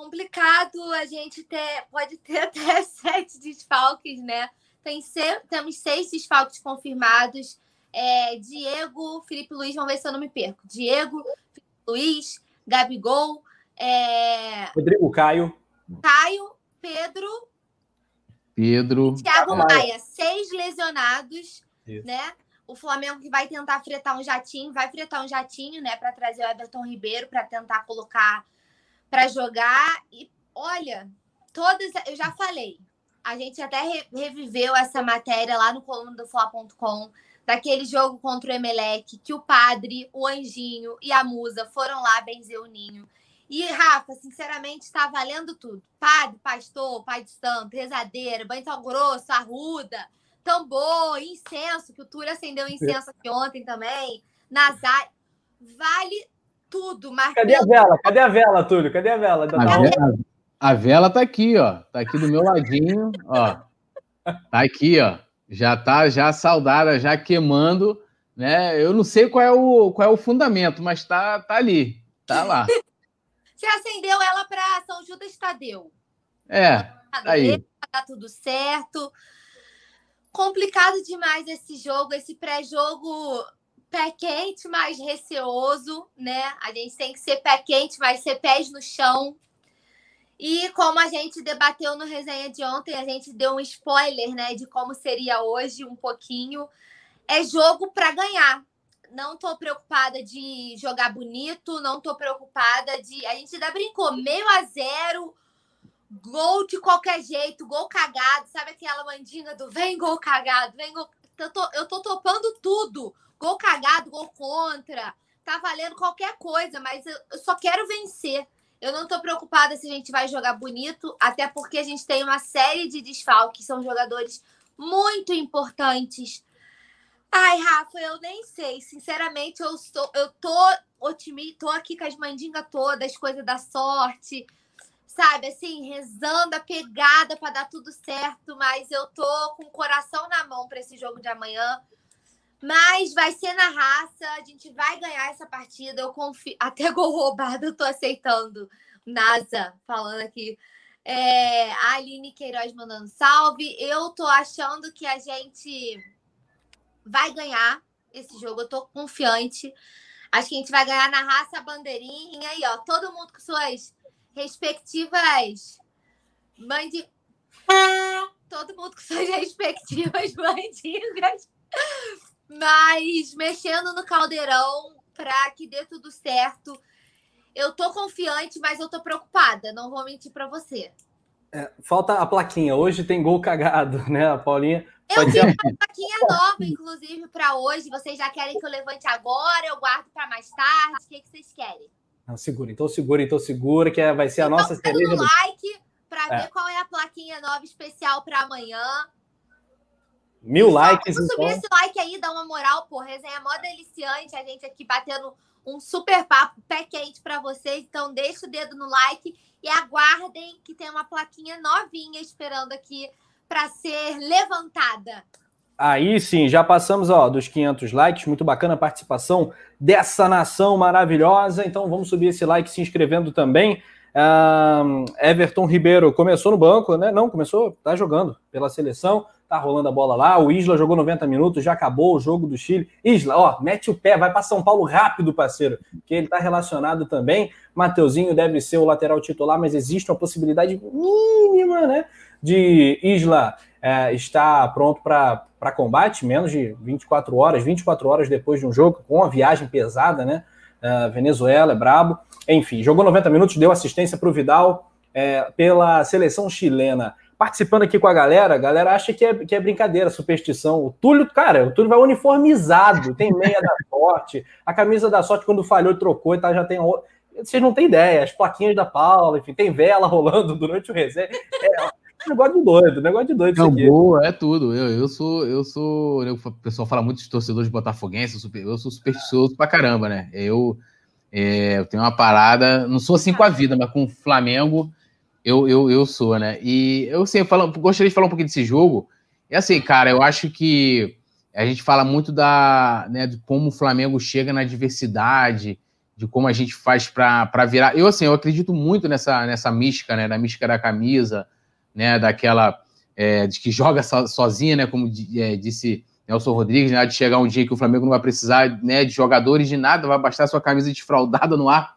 Complicado a gente ter. Pode ter até sete desfalques, né? Tem se- temos seis desfalques confirmados. É, Diego, Felipe Luiz, vamos ver se eu não me perco. Diego, Felipe Luiz, Gabigol, é, Rodrigo Caio. Caio, Pedro, Pedro. Thiago Maia. Maia, seis lesionados, Isso. né? O Flamengo que vai tentar fretar um jatinho, vai fretar um jatinho, né, para trazer o Everton Ribeiro para tentar colocar para jogar. E olha, todas, eu já falei, a gente até re- reviveu essa matéria lá no coluna do Fla.com, daquele jogo contra o Emelec, que o padre, o Anjinho e a Musa foram lá benzer o ninho. E, Rafa, sinceramente, está valendo tudo. Padre, pastor, pai de santo, rezadeira, banho grosso, arruda, tambor, incenso, que o Túlio acendeu incenso aqui ontem também, Nazar. Vale tudo, mas Cadê a vela? Cadê a vela, Túlio? Cadê a vela? A tá- vela, a vela tá aqui, ó. Tá aqui do meu ladinho, ó. Tá aqui, ó. Já tá já saudada, já queimando, né? Eu não sei qual é o, qual é o fundamento, mas tá, tá ali. Tá lá. você acendeu ela para São Judas Tadeu. É, tá aí. tá tudo certo. Complicado demais esse jogo, esse pré-jogo pé quente, mas receoso, né? A gente tem que ser pé quente, mas ser pés no chão. E como a gente debateu no resenha de ontem, a gente deu um spoiler, né, de como seria hoje um pouquinho. É jogo para ganhar. Não tô preocupada de jogar bonito, não tô preocupada de. A gente ainda brincou, meio a zero, gol de qualquer jeito, gol cagado, sabe aquela mandinga do vem gol cagado, vem gol. Eu tô, eu tô topando tudo. Gol cagado, gol contra. Tá valendo qualquer coisa, mas eu, eu só quero vencer. Eu não tô preocupada se a gente vai jogar bonito, até porque a gente tem uma série de desfalques, são jogadores muito importantes. Ai, Rafa, eu nem sei. Sinceramente, eu, sou, eu tô otimista, tô aqui com as mandingas todas, coisas da sorte sabe, assim, rezando, apegada para dar tudo certo, mas eu tô com o coração na mão para esse jogo de amanhã. Mas vai ser na raça, a gente vai ganhar essa partida, eu confio. Até gol roubado eu tô aceitando. NASA falando aqui. É, a Aline Queiroz mandando salve. Eu tô achando que a gente vai ganhar esse jogo, eu tô confiante. Acho que a gente vai ganhar na raça a bandeirinha. Aí, ó, todo mundo com suas respectivas mandi... Todo mundo com suas respectivas mandingas. Mas mexendo no caldeirão para que dê tudo certo. Eu tô confiante, mas eu tô preocupada. Não vou mentir para você. É, falta a plaquinha. Hoje tem gol cagado, né? A Paulinha. Eu ser. uma plaquinha nova, inclusive, para hoje. Vocês já querem que eu levante agora? Eu guardo para mais tarde? O que, que vocês querem? Não, segura, então segura, então segura, que é- vai ser a nossa então, cereja. do- like para É. ver qual é a plaquinha nova especial para amanhã. Mil likes, vamos subir então. esse like aí, dá uma moral, pô. Resenha mó deliciante. A gente aqui batendo um super papo, pé quente para vocês. Então, deixa o dedo no like e aguardem que tem uma plaquinha novinha esperando aqui para ser levantada. Aí sim, já passamos ó, dos 500 likes. Muito bacana a participação dessa nação maravilhosa. Então vamos subir esse like se inscrevendo também. Ahn, Everton Ribeiro começou no banco, né? Não, começou, tá jogando pela seleção. Tá rolando a bola lá. O Isla jogou 90 minutos, já acabou o jogo do Chile. Isla, ó, mete o pé, vai para São Paulo rápido, parceiro, que ele tá relacionado também. Mateuzinho deve ser o lateral titular, mas existe uma possibilidade mínima, né, de Isla é, estar pronto para combate, menos de 24 horas, 24 horas depois de um jogo, com uma viagem pesada, né? Uh, Venezuela é brabo. Enfim, jogou 90 minutos, deu assistência para o Vidal é, pela seleção chilena participando aqui com a galera, a galera acha que é, que é brincadeira, superstição. O Túlio, cara, o Túlio vai uniformizado, tem meia da sorte, a camisa da sorte, quando falhou, trocou e tá, já tem. Vocês não têm ideia, as plaquinhas da Paula, enfim, tem vela rolando durante o resenha. É, negócio de doido, negócio de doido. Boa, é tudo. Eu, eu sou, eu sou. O pessoal fala muito de torcedores botafoguenses, eu sou, eu sou supersticioso pra caramba, né? Eu, é, eu tenho uma parada, não sou assim com a vida, mas com o Flamengo eu, eu, eu sou, né? E eu sei, falo, gostaria de falar um pouquinho desse jogo. É assim, cara, eu acho que a gente fala muito da, né, de como o Flamengo chega na diversidade, de como a gente faz para virar. Eu, assim, eu acredito muito nessa, nessa mística, né? Da mística da camisa, né? Daquela. É, de que joga so, sozinha, né? Como é, disse Nelson Rodrigues, né? De chegar um dia que o Flamengo não vai precisar né, de jogadores de nada, vai bastar sua camisa desfraldada no ar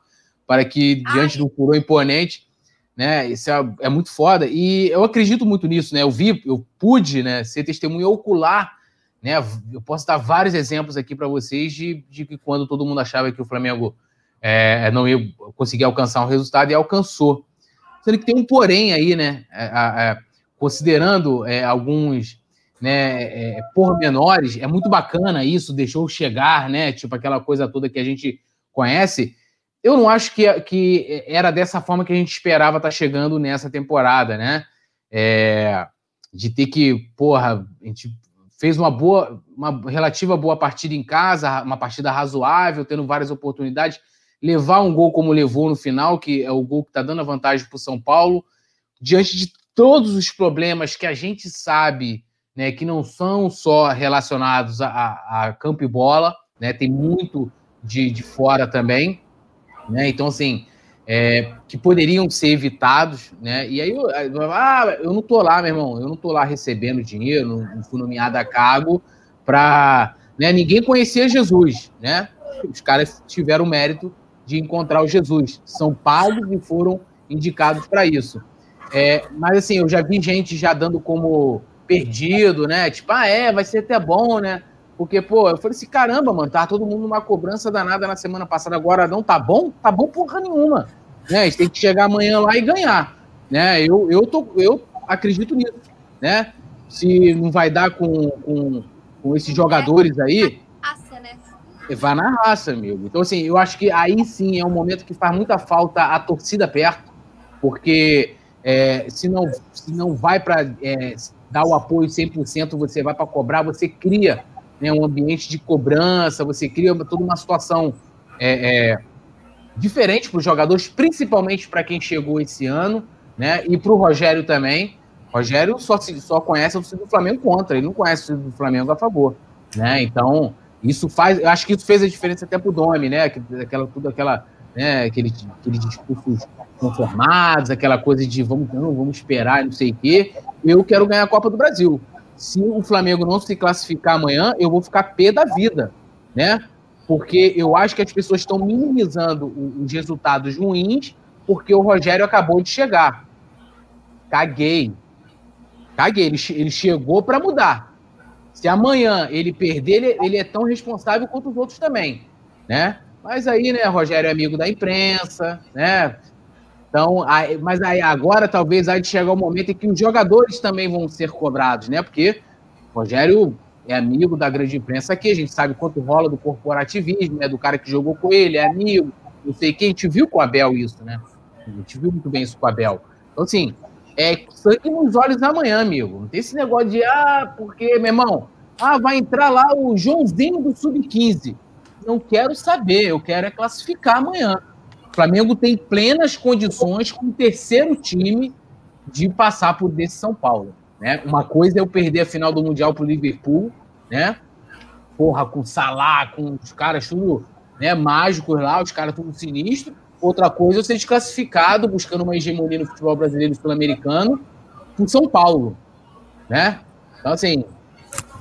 para que, diante Ai. do furor imponente, né? Isso é, é, muito foda. E eu acredito muito nisso, né? Eu vi, eu pude, né, ser testemunha ocular, né? Eu posso dar vários exemplos aqui para vocês de, de que quando todo mundo achava que o Flamengo é, não ia conseguir alcançar um resultado e alcançou. Sendo que tem um porém aí, né? É, considerando é, alguns né, é, pormenores, é muito bacana isso, deixou chegar, né? Tipo aquela coisa toda que a gente conhece eu não acho que, que era dessa forma que a gente esperava estar tá chegando nessa temporada, né? É, de ter que, porra, a gente fez uma boa, uma relativa boa partida em casa, uma partida razoável, tendo várias oportunidades, levar um gol como levou no final, que é o gol que está dando a vantagem para o São Paulo, diante de todos os problemas que a gente sabe, né, que não são só relacionados a, a, a campo e bola, né, tem muito de, de fora também. Né? Então, assim, é, que poderiam ser evitados, né? E aí, eu, ah, eu não tô lá, meu irmão, eu não tô lá recebendo dinheiro, não, não fui nomeado a cargo para, né? Ninguém conhecia Jesus, né? Os caras tiveram o mérito de encontrar o Jesus, são pagos e foram indicados para isso. É, mas assim, eu já vi gente já dando como perdido, né? Tipo, ah, é, vai ser até bom, né? Porque, pô, eu falei assim, caramba, mano, tá todo mundo numa cobrança danada na semana passada, agora não tá bom? Tá bom porra nenhuma. Né? A gente tem que chegar amanhã lá e ganhar. Né? Eu, eu, tô, eu acredito nisso. Né? Se não vai dar com, com, com esses jogadores aí. Raça, né? Vai na raça, amigo. Então, assim, eu acho que aí sim é um momento que faz muita falta a torcida perto, porque é, se, não, se não vai para é, dar o apoio 100%, você vai para cobrar, você cria né, um ambiente de cobrança, você cria toda uma situação é, é, diferente para os jogadores, principalmente para quem chegou esse ano, né, e para o Rogério também. Rogério só, só conhece o do Flamengo contra, ele não conhece o do Flamengo a favor, né? Então, isso faz, eu acho que isso fez a diferença até para o Domi, né? Aquela, tudo aquela, né, aquele, aquele discursos conformados, aquela coisa de vamos, não, vamos esperar, não sei o quê. Eu quero ganhar a Copa do Brasil se o Flamengo não se classificar amanhã, eu vou ficar pé da vida, né? Porque eu acho que as pessoas estão minimizando os resultados ruins porque o Rogério acabou de chegar. Caguei. Caguei. Ele, ele chegou para mudar. Se amanhã ele perder, ele, ele é tão responsável quanto os outros também, né? Mas aí, né, Rogério é amigo da imprensa, né? Então, aí, mas aí agora talvez aí chegar o momento em que os jogadores também vão ser cobrados, né? Porque o Rogério é amigo da grande imprensa aqui, a gente sabe quanto rola do corporativismo, né? Do cara que jogou com ele, é amigo, não sei quem, a gente viu com o Abel isso, né? A gente viu muito bem isso com o Abel. Então, assim, é sangue nos olhos amanhã, amigo. Não tem esse negócio de, ah, porque, meu irmão, ah, vai entrar lá o Joãozinho do Sub-15. Não quero saber, eu quero é classificar amanhã. O Flamengo tem plenas condições com o terceiro time de passar por desse São Paulo. Né? Uma coisa é eu perder a final do Mundial para o Liverpool, né? Porra, com Salah, com os caras tudo né, mágicos lá, os caras tudo sinistro. Outra coisa é eu ser desclassificado, buscando uma hegemonia no futebol brasileiro e sul-americano, por São Paulo, né? Então, assim,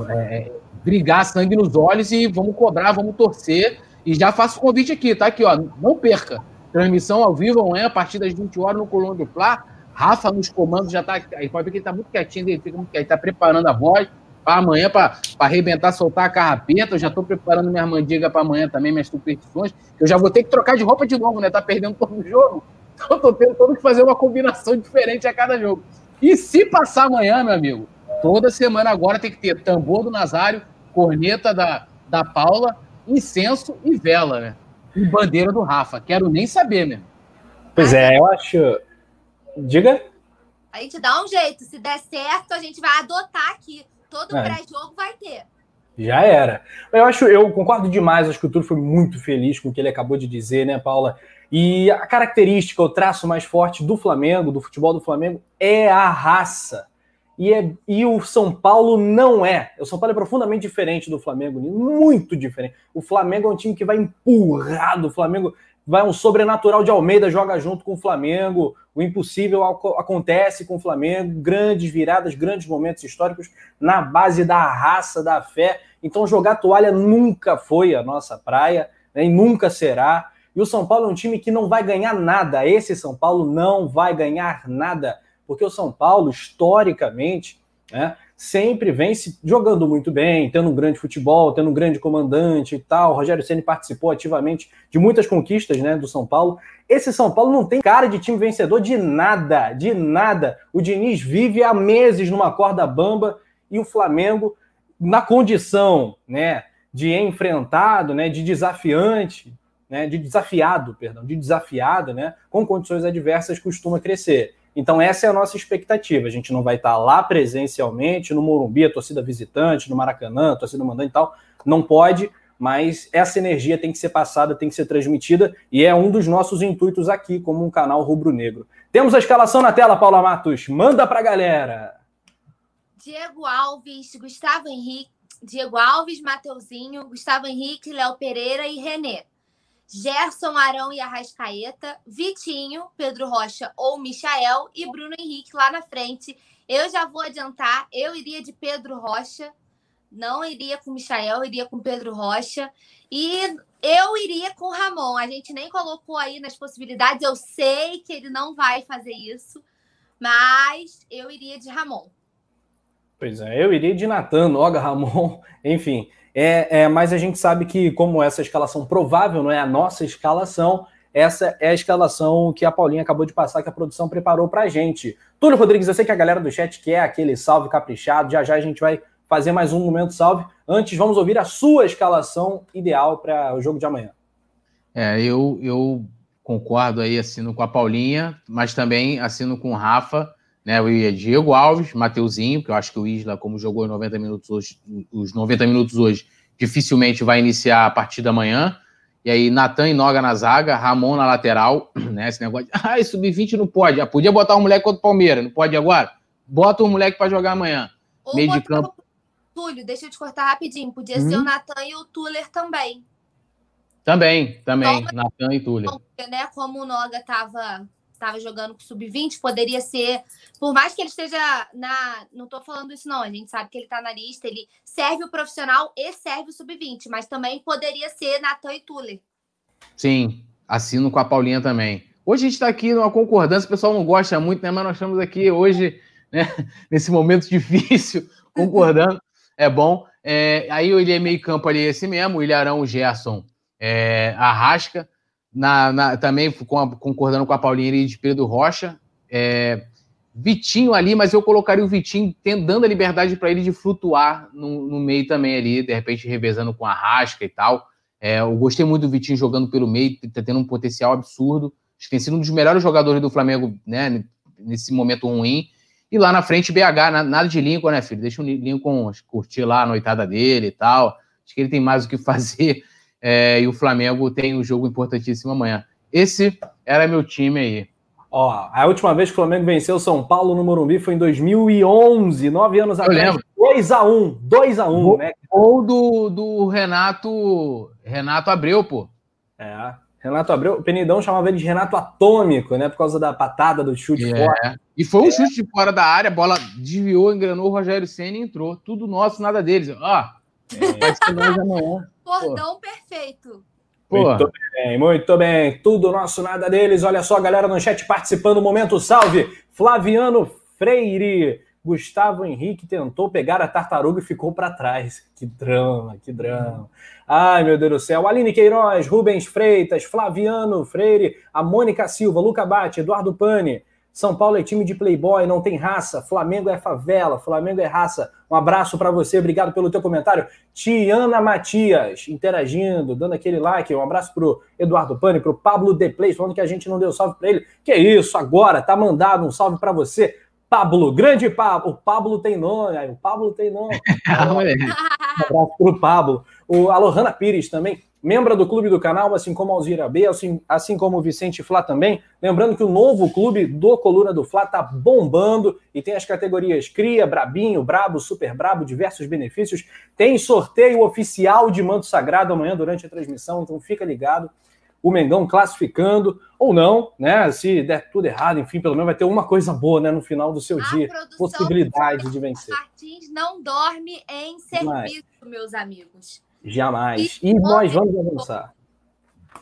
é, é, brigar sangue nos olhos e vamos cobrar, vamos torcer. E já faço o convite aqui, tá aqui, ó. Não perca. Transmissão ao vivo amanhã, a partir das 20 horas, no Colônia do Fla. Rafa nos comandos já tá. Aí pode ver que ele tá muito quietinho, ele fica muito quietinho, tá preparando a voz para amanhã, para arrebentar, soltar a carrapeta. Eu já estou preparando minha mandiga para amanhã também, minhas superstições. Eu já vou ter que trocar de roupa de novo, né? Tá perdendo todo o jogo. Então, tô que fazer uma combinação diferente a cada jogo. E se passar amanhã, meu amigo, toda semana agora tem que ter tambor do Nazário, corneta da, da Paula, incenso e vela, né? E bandeira do Rafa. Quero nem saber, né? Pois é, eu acho. Diga. A gente dá um jeito. Se der certo, a gente vai adotar aqui. Todo é. pré-jogo vai ter. Já era. Eu acho, eu concordo demais. Acho que o Túlio foi muito feliz com o que ele acabou de dizer, né, Paula? E a característica, o traço mais forte do Flamengo, do futebol do Flamengo, é a raça. E, é, e o São Paulo não é. O São Paulo é profundamente diferente do Flamengo, muito diferente. O Flamengo é um time que vai empurrado. O Flamengo vai um sobrenatural de Almeida joga junto com o Flamengo. O impossível acontece com o Flamengo. Grandes viradas, grandes momentos históricos na base da raça, da fé. Então, jogar toalha nunca foi a nossa praia, né, e nunca será. E o São Paulo é um time que não vai ganhar nada. Esse São Paulo não vai ganhar nada, porque o São Paulo, historicamente, né, sempre vem se jogando muito bem, tendo um grande futebol, tendo um grande comandante e tal. O Rogério Ceni participou ativamente de muitas conquistas né, do São Paulo. Esse São Paulo não tem cara de time vencedor de nada, de nada. O Diniz vive há meses numa corda bamba e o Flamengo, na condição né, de enfrentado, né, de desafiante, né, de desafiado, perdão, de desafiado, né, com condições adversas, costuma crescer. Então, essa é a nossa expectativa. A gente não vai estar lá presencialmente, no Morumbi, a torcida visitante, no Maracanã, a torcida mandante e tal. Não pode, mas essa energia tem que ser passada, tem que ser transmitida, e é um dos nossos intuitos aqui, como um canal rubro-negro. Temos a escalação na tela, Paula Matos. Manda pra galera. Diego Alves, Gustavo Henrique, Diego Alves, Mateuzinho, Gustavo Henrique, Léo Pereira e Renê. Gerson, Arão e Arrascaeta, Vitinho, Pedro Rocha ou Michael e Bruno Henrique lá na frente. Eu já vou adiantar, eu iria de Pedro Rocha, não iria com Michael, iria com Pedro Rocha. E eu iria com Ramon. A gente nem colocou aí nas possibilidades. Eu sei que ele não vai fazer isso, mas eu iria de Ramon. Pois é, eu iria de Natan, Noga, Ramon, enfim. É, é, mas a gente sabe que, como essa escalação provável não é a nossa escalação, essa é a escalação que a Paulinha acabou de passar, que a produção preparou para a gente. Túlio Rodrigues, eu sei que a galera do chat quer aquele salve caprichado, já já a gente vai fazer mais um momento salve. Antes, vamos ouvir a sua escalação ideal para o jogo de amanhã. É, eu, eu concordo aí, assino com a Paulinha, mas também assino com o Rafa, né? Eu ia Diego Alves, Mateuzinho, que eu acho que o Isla, como jogou 90 minutos hoje, os 90 minutos hoje, dificilmente vai iniciar a partir da manhã. E aí, Natan e Noga na zaga, Ramon na lateral, né? Esse negócio de, ah, sub-20 não pode. Ah, podia botar um moleque contra o Palmeiras, não pode agora? Bota um moleque para jogar amanhã. Ou Meio de campo. Túlio, deixa eu te cortar rapidinho. Podia ser o uhum. Natan e o Tuller também. Também, também. Natan e Tuller. Né, como o Noga tava estava jogando com sub-20, poderia ser, por mais que ele esteja na. Não estou falando isso, não. A gente sabe que ele está na lista, ele serve o profissional e serve o sub-20, mas também poderia ser Natan e Tuller. Sim, assino com a Paulinha também. Hoje a gente está aqui numa concordância, o pessoal não gosta muito, né? Mas nós estamos aqui hoje, né, nesse momento difícil, concordando. é bom. É, aí ele é meio campo ali esse mesmo, o Ilharão, o Gerson, é, Arrasca na, na, também com a, concordando com a Paulinha de Pedro Rocha. É, Vitinho ali, mas eu colocaria o Vitinho dando a liberdade para ele de flutuar no, no, meio também ali, de repente revezando com a Rasca e tal. É, eu gostei muito do Vitinho jogando pelo meio, tá tendo um potencial absurdo. Acho que tem sido um dos melhores jogadores do Flamengo, né, nesse momento ruim. E lá na frente, BH, nada de Lincoln, né, filho? Deixa o Lincoln curtir lá a noitada dele e tal. Acho que ele tem mais o que fazer é, e o Flamengo tem um jogo importantíssimo amanhã. Esse era meu time aí. Ó, a última vez que o Flamengo venceu o São Paulo no Morumbi foi em 2011, nove anos Eu atrás. 2x1, 2x1, né? Ou do, do Renato Renato Abreu, pô. É. Renato Abreu, o Penidão chamava ele de Renato Atômico, né? Por causa da patada do chute É. forte. E foi um chute de fora da área, a bola desviou, engrenou o Rogério Senna e entrou. Tudo nosso, nada deles. Ó, vai ser nós amanhã. Cordão perfeito. Pô, Muito bem, muito bem. Tudo nosso, nada deles. Olha só, galera no chat participando. Momento salve. Flaviano Freire. Gustavo Henrique tentou pegar a tartaruga e ficou para trás. Que drama, que drama. Ai, meu Deus do céu. Aline Queiroz, Rubens Freitas, Flaviano Freire, a Mônica Silva, Luca Bate, Eduardo Pani. São Paulo é time de playboy, não tem raça. Flamengo é favela, Flamengo é raça. Um abraço para você, obrigado pelo teu comentário. Tiana Matias, interagindo, dando aquele like. Um abraço pro Eduardo Pani, pro Pablo Deplace, falando que a gente não deu salve para ele. Que isso, agora tá mandado um salve para você. Pablo, grande Pablo. O Pablo tem nome, aí, o Pablo tem nome. moleque. Um abraço pro Pablo. O Alohana Pires também, membro do clube do canal, assim como Alzira B, assim, assim como o Vicente Flá também. Lembrando que o novo clube do Coluna do Flá tá bombando e tem as categorias Cria, Brabinho, Brabo, Super Brabo, diversos benefícios. Tem sorteio oficial de manto sagrado amanhã durante a transmissão, então fica ligado. O Mengão classificando, ou não, né? Se der tudo errado, enfim, pelo menos vai ter uma coisa boa, né, no final do seu A dia. Possibilidade de vencer. Martins não dorme em serviço, meus amigos. Jamais. E nós vamos avançar.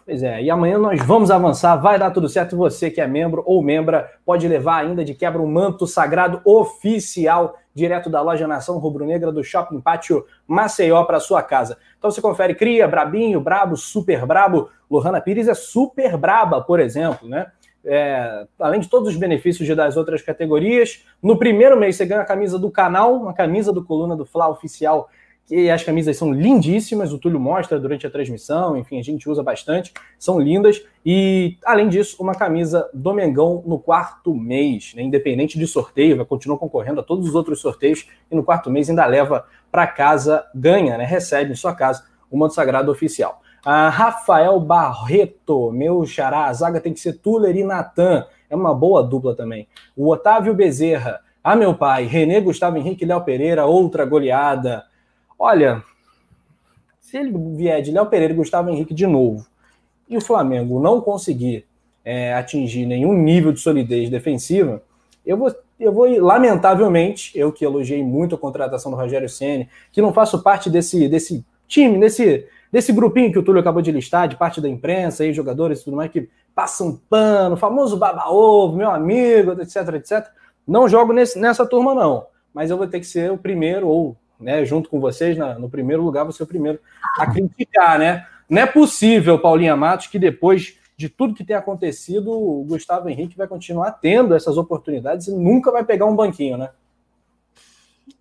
Pois é, e amanhã nós vamos avançar, vai dar tudo certo. Você que é membro ou membra pode levar ainda de quebra um manto sagrado oficial direto da loja Nação Rubro-Negra do Shopping Pátio Maceió para sua casa. Então você confere Cria, Brabinho, Brabo, Super Brabo. Lohana Pires é super braba, por exemplo, né? É, além de todos os benefícios de das outras categorias, no primeiro mês você ganha a camisa do canal, uma camisa do Coluna do Fla oficial que as camisas são lindíssimas, o Túlio mostra durante a transmissão, enfim, a gente usa bastante, são lindas. E, além disso, uma camisa do Mengão no quarto mês, né? independente de sorteio, vai continuar concorrendo a todos os outros sorteios, e no quarto mês ainda leva para casa, ganha, né? recebe em sua casa o manto sagrado oficial. Ah, Rafael Barreto, meu xará, a zaga tem que ser Tuller e Natan, é uma boa dupla também. O Otávio Bezerra, ah, meu pai, Renê, Gustavo Henrique e Léo Pereira, outra goleada. Olha, se ele vier de Léo Pereira e Gustavo Henrique de novo, e o Flamengo não conseguir é, atingir nenhum nível de solidez defensiva, eu vou, eu vou, lamentavelmente, eu que elogiei muito a contratação do Rogério Ceni, que não faço parte desse, desse time, desse, desse grupinho que o Túlio acabou de listar, de parte da imprensa, aí, jogadores e tudo mais, que passam pano, famoso baba-ovo, meu amigo, etc, etc. Não jogo nesse, nessa turma, não. Mas eu vou ter que ser o primeiro, ou né, junto com vocês, na, no primeiro lugar, vou ser o primeiro a criticar, né? Não é possível, Paulinha Matos, que depois de tudo que tem acontecido, o Gustavo Henrique vai continuar tendo essas oportunidades e nunca vai pegar um banquinho, né?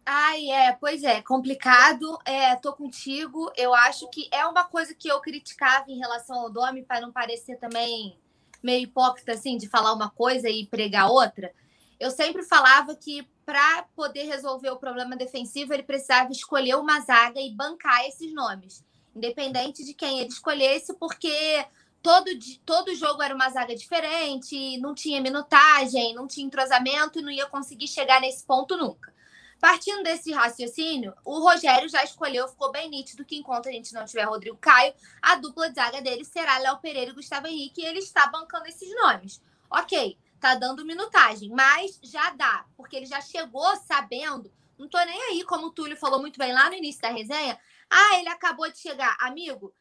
Ai, é, pois é, complicado. É, tô contigo. Eu acho que é uma coisa que eu criticava em relação ao Domi, para não parecer também meio hipócrita, assim, de falar uma coisa e pregar outra. Eu sempre falava que para poder resolver o problema defensivo, ele precisava escolher uma zaga e bancar esses nomes, independente de quem ele escolhesse, porque todo, todo jogo era uma zaga diferente, não tinha minutagem, não tinha entrosamento e não ia conseguir chegar nesse ponto nunca. Partindo desse raciocínio, o Rogério já escolheu, ficou bem nítido que enquanto a gente não tiver Rodrigo Caio, a dupla de zaga dele será Léo Pereira e Gustavo Henrique, e ele está bancando esses nomes. Ok, tá dando minutagem, mas já dá, porque ele já chegou sabendo, não tô nem aí, como o Túlio falou muito bem lá no início da resenha. Ah, ele acabou de chegar. Amigo,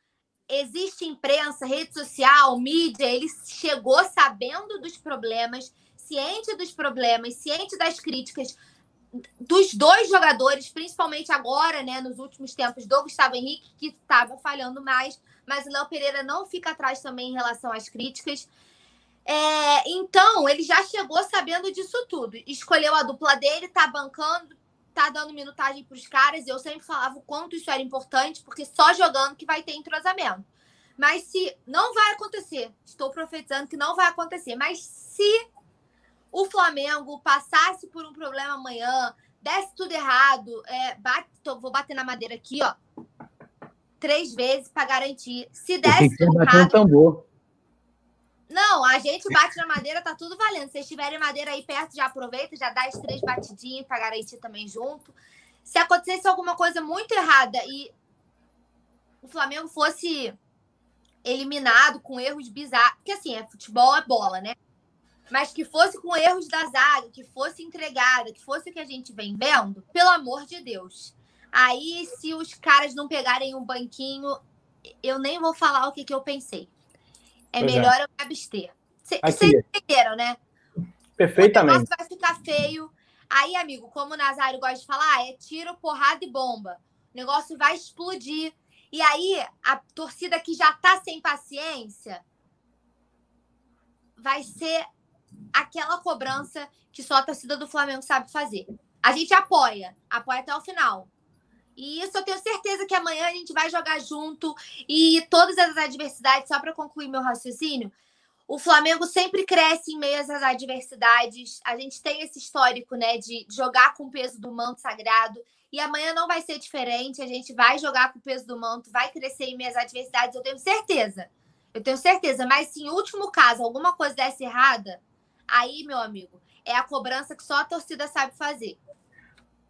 existe imprensa, rede social, mídia, ele chegou sabendo dos problemas, ciente dos problemas, ciente das críticas dos dois jogadores, principalmente agora, né, nos últimos tempos, do Gustavo Henrique, que estava falhando mais, mas o Léo Pereira não fica atrás também em relação às críticas. É, então, ele já chegou sabendo disso tudo. Escolheu a dupla dele, tá bancando, tá dando minutagem para os caras. Eu sempre falava o quanto isso era importante, porque só jogando que vai ter entrosamento. Mas se não vai acontecer, estou profetizando que não vai acontecer, mas se o Flamengo passasse por um problema amanhã, desse tudo errado, é, bate, tô, vou bater na madeira aqui, ó, três vezes para garantir. Se desse tudo errado. Um tambor. Não, a gente bate na madeira, tá tudo valendo. Se vocês tiverem madeira aí perto, já aproveita, já dá as três batidinhas para garantir também junto. Se acontecesse alguma coisa muito errada e o Flamengo fosse eliminado com erros bizarros. Porque assim, é futebol é bola, né? Mas que fosse com erros da zaga, que fosse entregada, que fosse o que a gente vem vendo, pelo amor de Deus. Aí, se os caras não pegarem um banquinho, eu nem vou falar o que, que eu pensei. É pois é. melhor é. eu me abster. Vocês entenderam, né? Perfeitamente. O negócio vai ficar feio. Aí, amigo, como o Nazário gosta de falar, é tiro, porrada e bomba. O negócio vai explodir. E aí, a torcida que já tá sem paciência vai ser aquela cobrança que só a torcida do Flamengo sabe fazer. A gente apoia, apoia até o final. E isso eu tenho certeza que amanhã a gente vai jogar junto e todas as adversidades, só para concluir meu raciocínio, o Flamengo sempre cresce em meio às adversidades. A gente tem esse histórico, né, de jogar com o peso do manto sagrado. E amanhã não vai ser diferente. A gente vai jogar com o peso do manto, vai crescer em meio às adversidades, eu tenho certeza. Eu tenho certeza. Mas se em último caso alguma coisa desse errada, aí, meu amigo, é a cobrança que só a torcida sabe fazer.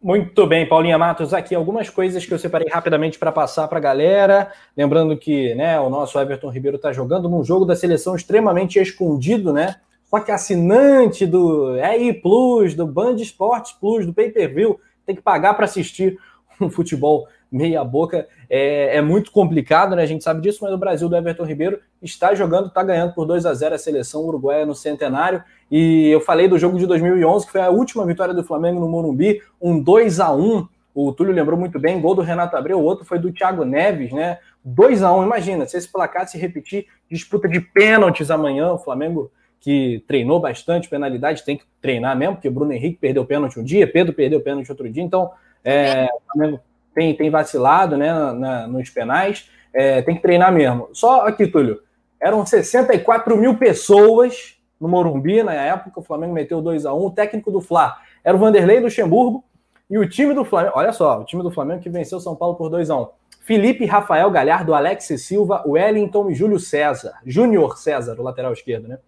Muito bem, Paulinha Matos, aqui algumas coisas que eu separei rapidamente para passar para a galera. Lembrando que né, o nosso Everton Ribeiro está jogando num jogo da seleção extremamente escondido, né? Só que assinante do EI Plus, do Band Esportes Plus, do Pay Per View, tem que pagar para assistir um futebol meia boca é, é, muito complicado, né? A gente sabe disso, mas o Brasil do Everton Ribeiro está jogando, está ganhando por 2 a 0 a seleção uruguaia no Centenário. E eu falei do jogo de 2011, que foi a última vitória do Flamengo no Morumbi, um 2 a 1 O Túlio lembrou muito bem, gol do Renato Abreu, o outro foi do Thiago Neves, né? 2 a 1 imagina, se esse placar se repetir, disputa de pênaltis amanhã, o Flamengo que treinou bastante, penalidade, tem que treinar mesmo, porque Bruno Henrique perdeu pênalti um dia, Pedro perdeu pênalti outro dia, então é, o Flamengo tem, tem vacilado né, na, nos penais, é, tem que treinar mesmo. Só aqui, Túlio, eram 64 mil pessoas no Morumbi, na época, o Flamengo meteu 2 a 1 o técnico do Fla era o Vanderlei Luxemburgo, e o time do Flamengo, olha só, o time do Flamengo que venceu São Paulo por 2 a 1 Felipe, Rafael Galhardo, Alex Silva, Wellington e Júlio César. Júnior César, o lateral esquerdo, né?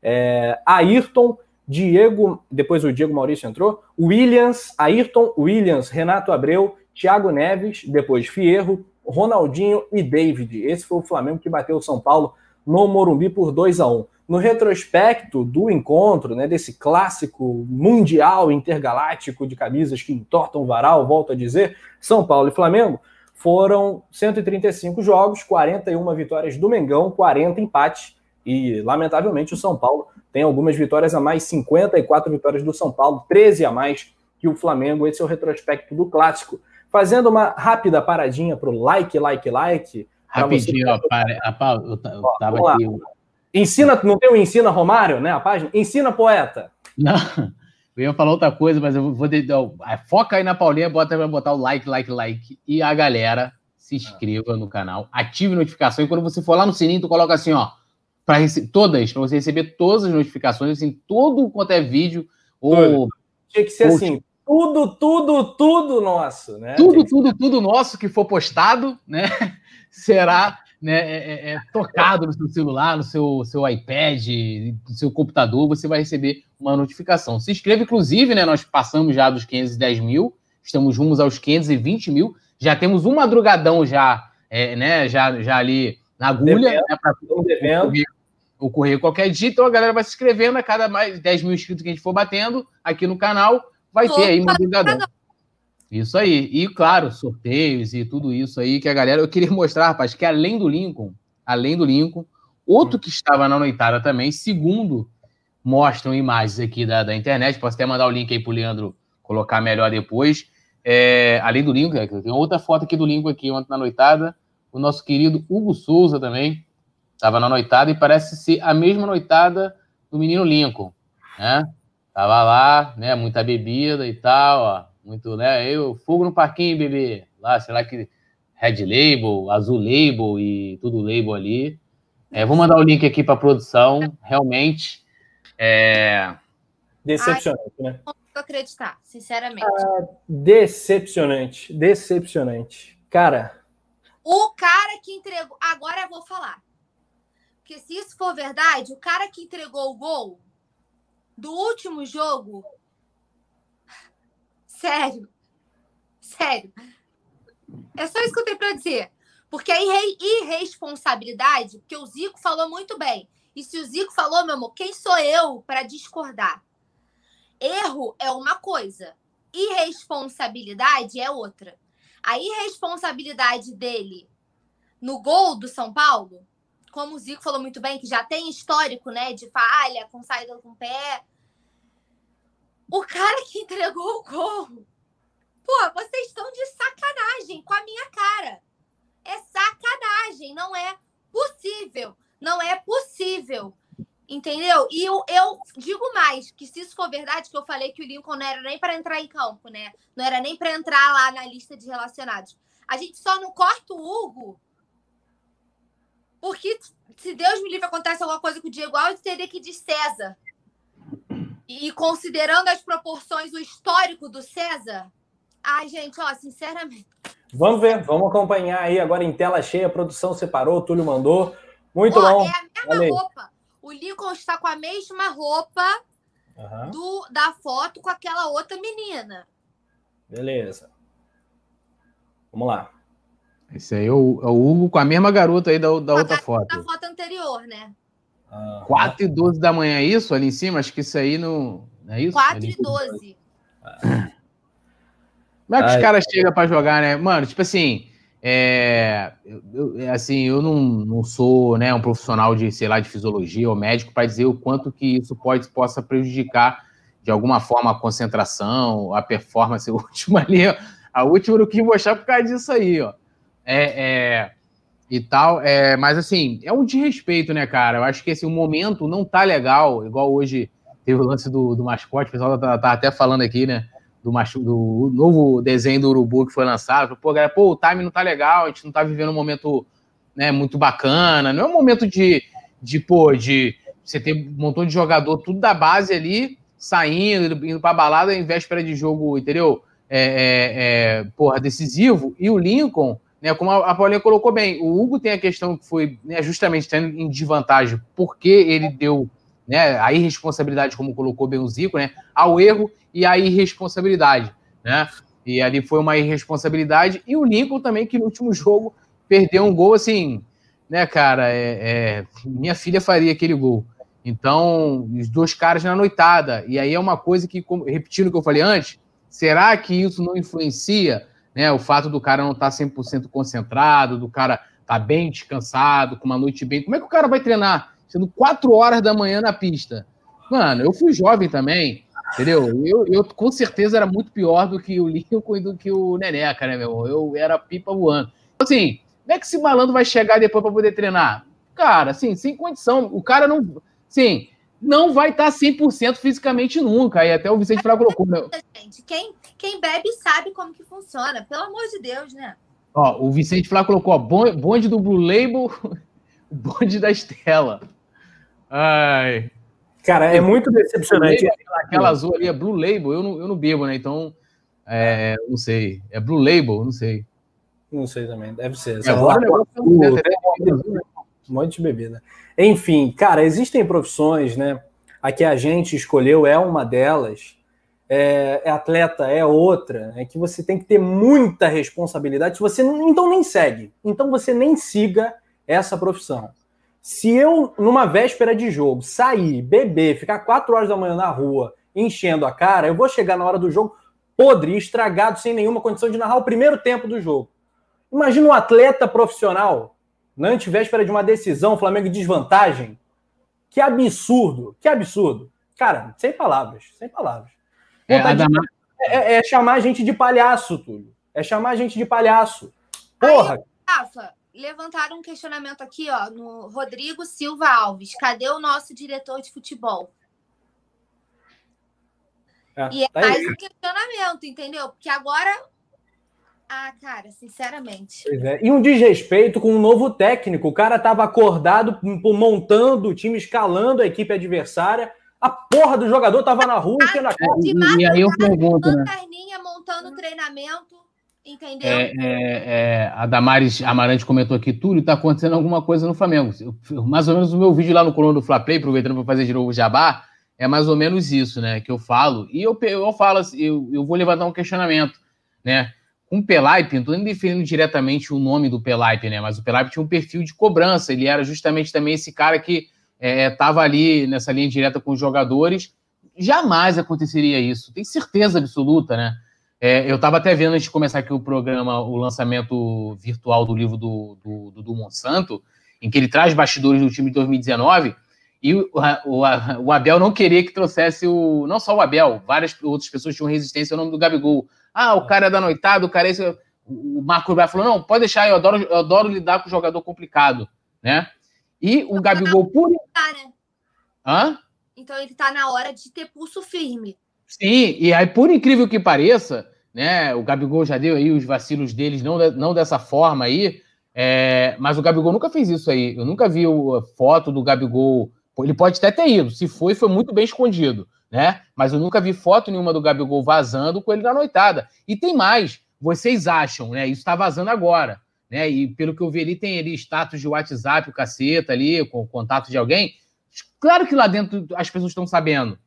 É, Ayrton, Diego, depois o Diego Maurício entrou, Williams, Ayrton, Williams, Renato Abreu, Thiago Neves, depois Fierro, Ronaldinho e David. Esse foi o Flamengo que bateu o São Paulo no Morumbi por 2 a 1 No retrospecto do encontro, né, desse clássico mundial intergaláctico de camisas que entortam o varal, volto a dizer, São Paulo e Flamengo, foram 135 jogos, 41 vitórias do Mengão, 40 empates, e lamentavelmente o São Paulo tem algumas vitórias a mais, 54 vitórias do São Paulo, 13 a mais que o Flamengo. Esse é o retrospecto do clássico. Fazendo uma rápida paradinha para o like, like, like. Rapidinho, você... ó, para, a Paulo, eu, eu ó, tava aqui. Ensina, não tem o Ensina Romário, né? A página? Ensina Poeta. Não, eu ia falar outra coisa, mas eu vou. Foca aí na Paulinha, bota para botar o like, like, like. E a galera se inscreva no canal, ative notificação. E quando você for lá no sininho, tu coloca assim, ó. Para todas, para você receber todas as notificações, assim, todo quanto é vídeo. Ou, Tinha que ser ou, assim, tudo, tudo, tudo nosso, né? Tudo, tudo, tudo nosso que for postado, né? Será né, é, é, é, tocado no seu celular, no seu, seu iPad, no seu computador, você vai receber uma notificação. Se inscreva, inclusive, né? Nós passamos já dos 510 mil, estamos rumos aos 520 mil, já temos um madrugadão já, é, né? Já, já ali na agulha, devendo, né? Para ocorrer, ocorrer qualquer dia. Então a galera vai se inscrevendo a cada mais 10 mil inscritos que a gente for batendo aqui no canal vai ter aí madrugadão. Isso aí. E, claro, sorteios e tudo isso aí que a galera. Eu queria mostrar, rapaz, que além do Lincoln, além do Lincoln, outro que estava na noitada também, segundo mostram imagens aqui da, da internet, posso até mandar o link aí pro Leandro colocar melhor depois. É, além do Lincoln, tem outra foto aqui do Lincoln aqui ontem na noitada. O nosso querido Hugo Souza também estava na noitada e parece ser a mesma noitada do menino Lincoln, né? Tava lá, né? Muita bebida e tal, ó. Muito, né? Eu, fogo no parquinho, bebê. Lá, sei lá que Red Label, Azul Label e tudo label ali. É, vou mandar o link aqui para produção. Realmente. É... Decepcionante, Ai, né? Não consigo acreditar, sinceramente. Ah, decepcionante, decepcionante. Cara. O cara que entregou. Agora eu vou falar. Porque se isso for verdade, o cara que entregou o gol do último jogo. Sério. Sério. É só isso que eu tenho para dizer. Porque a irresponsabilidade, porque o Zico falou muito bem. E se o Zico falou, meu amor, quem sou eu para discordar? Erro é uma coisa, irresponsabilidade é outra. A irresponsabilidade dele no gol do São Paulo, como o Zico falou muito bem, que já tem histórico, né, de falha, com saída com pé. O cara que entregou o gol. Pô, vocês estão de sacanagem com a minha cara. É sacanagem, não é possível. Não é possível. Entendeu? E eu, eu digo mais, que se isso for verdade, que eu falei que o Lincoln não era nem para entrar em campo, né? Não era nem para entrar lá na lista de relacionados. A gente só não corta o Hugo porque se Deus me livre acontece alguma coisa com o Diego Alves, teria que ir de César. E considerando as proporções, o histórico do César, ai, gente, ó, sinceramente. Vamos ver, vamos acompanhar aí agora em tela cheia. A produção separou, o Túlio mandou. Muito bom. É a mesma Valeu. roupa. O Lincoln está com a mesma roupa uhum. do, da foto com aquela outra menina. Beleza. Vamos lá. Esse aí é o, é o Hugo com a mesma garota aí da, da outra foto. Da foto anterior, né? Uhum. 4 e 12 da manhã, é isso? Ali em cima? Acho que isso aí não. não é isso? 4 e 12. Como é que Ai. os caras chegam para jogar, né? Mano, tipo assim. É, eu, é, assim, eu não, não sou né, um profissional de, sei lá, de fisiologia ou médico para dizer o quanto que isso pode, possa prejudicar de alguma forma a concentração, a performance. A última ali, a última eu quis mostrar por causa disso aí, ó. É, é, e tal, é, mas assim, é um desrespeito, né, cara? Eu acho que esse assim, o momento não tá legal, igual hoje teve o lance do, do mascote, o pessoal tá, tá até falando aqui, né? do, do novo desenho do Urubu que foi lançado. Pô, galera, pô, o time não tá legal, a gente não tá vivendo um momento né, muito bacana. Não é um momento de, de, pô, de você ter um montão de jogador, tudo da base ali, saindo, indo pra balada em véspera de jogo, entendeu? É, é, é, porra, decisivo. E o Lincoln, né, como a, Paulinha colocou bem, o Hugo tem a questão que foi né, justamente tendo em desvantagem, porque ele deu né, a irresponsabilidade, como colocou bem o Zico, né, ao erro e a irresponsabilidade, né? E ali foi uma irresponsabilidade. E o Lincoln também, que no último jogo perdeu um gol assim, né, cara? É, é, minha filha faria aquele gol. Então, os dois caras na noitada. E aí é uma coisa que, repetindo o que eu falei antes, será que isso não influencia né, o fato do cara não estar tá 100% concentrado, do cara tá bem descansado, com uma noite bem. Como é que o cara vai treinar? Sendo quatro horas da manhã na pista. Mano, eu fui jovem também. Entendeu? Eu, eu com certeza era muito pior do que o Lincoln e do que o Neneca, né, meu? Eu era pipa voando. Então, assim, como é que esse malandro vai chegar depois para poder treinar? Cara, assim, sem condição. O cara não. Sim, não vai estar 100% fisicamente nunca. Aí até o Vicente Flávio colocou. Meu... Gente, quem, quem bebe sabe como que funciona. Pelo amor de Deus, né? Ó, o Vicente Flávio colocou, ó, bonde do Blue Label, bonde da Estela. Ai. Cara, é muito decepcionante. Label, aquela azul ali é Blue Label, eu não, eu não bebo, né? Então, é, não sei. É Blue Label, não sei. Não sei também, deve ser. É, agora é um monte de bebida. Enfim, cara, existem profissões, né? A que a gente escolheu é uma delas. É, é atleta é outra, é que você tem que ter muita responsabilidade. Se você então nem segue, então você nem siga essa profissão. Se eu, numa véspera de jogo, sair, beber, ficar quatro horas da manhã na rua enchendo a cara, eu vou chegar na hora do jogo podre, estragado, sem nenhuma condição de narrar o primeiro tempo do jogo. Imagina um atleta profissional, na antivéspera de uma decisão, Flamengo em desvantagem. Que absurdo, que absurdo. Cara, sem palavras, sem palavras. É, é, é, chamar a gente de palhaço, Túlio. É chamar a gente de palhaço. Porra! Aí, Rafa, levantaram um questionamento aqui, ó, no Rodrigo Silva Alves. Cadê o nosso diretor de futebol? É, e é tá mais um questionamento, entendeu? Porque agora. Ah, cara, sinceramente. É. E um desrespeito com um novo técnico. O cara estava acordado, montando o time, escalando a equipe adversária. A porra do jogador tava na rua, ah, na cara. De e aí eu pergunto, né? montando treinamento Entendeu? É, é, é, a Damares Amarante comentou aqui, Túlio, está acontecendo alguma coisa no Flamengo. Eu, mais ou menos o meu vídeo lá no coluna do Fla Play, aproveitando para fazer de novo o jabá, é mais ou menos isso, né? Que eu falo. E eu, eu falo assim, eu, eu vou levantar um questionamento, né? Com o Pelaipe, não estou nem definindo diretamente o nome do Pelaipe, né? Mas o Pelaipe tinha um perfil de cobrança. Ele era justamente também esse cara que estava é, ali nessa linha direta com os jogadores. Jamais aconteceria isso, tem certeza absoluta, né? É, eu estava até vendo antes de começar aqui o programa, o lançamento virtual do livro do, do, do, do Monsanto, em que ele traz bastidores do time de 2019. E o, o, o, Abel não queria que trouxesse o. Não só o Abel, várias outras pessoas tinham resistência ao nome do Gabigol. Ah, o cara é da noitada, o cara é esse. O Marco Rubio falou: não, pode deixar, eu adoro, eu adoro lidar com o jogador complicado, né? E o Gabigol por. Tá, né? Hã? Então ele tá na hora de ter pulso firme. Sim, e aí, por incrível que pareça, né? O Gabigol já deu aí os vacilos deles, não, não dessa forma aí. É, mas o Gabigol nunca fez isso aí. Eu nunca vi a foto do Gabigol. Ele pode até ter ido. Se foi, foi muito bem escondido né? Mas eu nunca vi foto nenhuma do Gabigol vazando com ele na noitada. E tem mais, vocês acham, né? Isso está vazando agora, né? E pelo que eu vi ali, tem ali status de WhatsApp, o caceta ali, com contato de alguém. Claro que lá dentro as pessoas estão sabendo,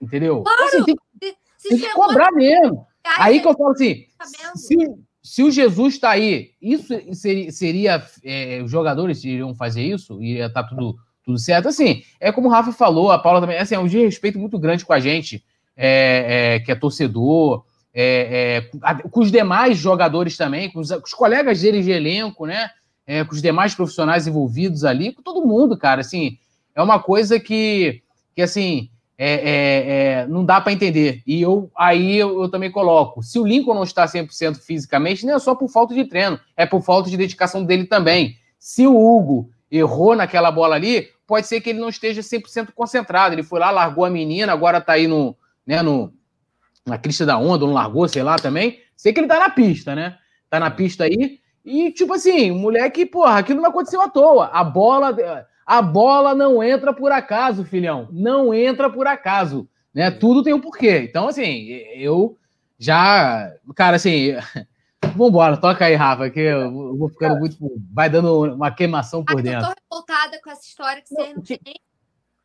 entendeu? Claro! Assim, tem, se, tem que cobrar mesmo. Aí que eu falo assim, se, se o Jesus está aí, isso seria, seria é, os jogadores iriam fazer isso? Ia estar tá tudo tudo certo. Assim, é como o Rafa falou, a Paula também, assim, é um de respeito muito grande com a gente, é, é, que é torcedor, é, é com os demais jogadores também, com os, com os, colegas deles de elenco, né? É, com os demais profissionais envolvidos ali, com todo mundo, cara. Assim, é uma coisa que, que assim, é, não dá para entender. E eu aí eu, eu, também coloco: se o Lincoln não está 100% fisicamente, não é só por falta de treino, é por falta de dedicação dele também. Se o Hugo errou naquela bola ali, pode ser que ele não esteja 100% concentrado. Ele foi lá, largou a menina, agora tá aí no, né, no, na crista da onda, não largou, sei lá também. Sei que ele tá na pista, né? Tá na pista aí. E, tipo assim, moleque, porra, aquilo não aconteceu à toa. A bola, a bola não entra por acaso, filhão. Não entra por acaso. Né? Tudo tem um porquê. Então, assim, eu já. Cara, assim, Vambora, toca aí, Rafa, que eu vou ficando muito. Vai dando uma queimação por dentro. Eu tô revoltada com essa história que você não, que,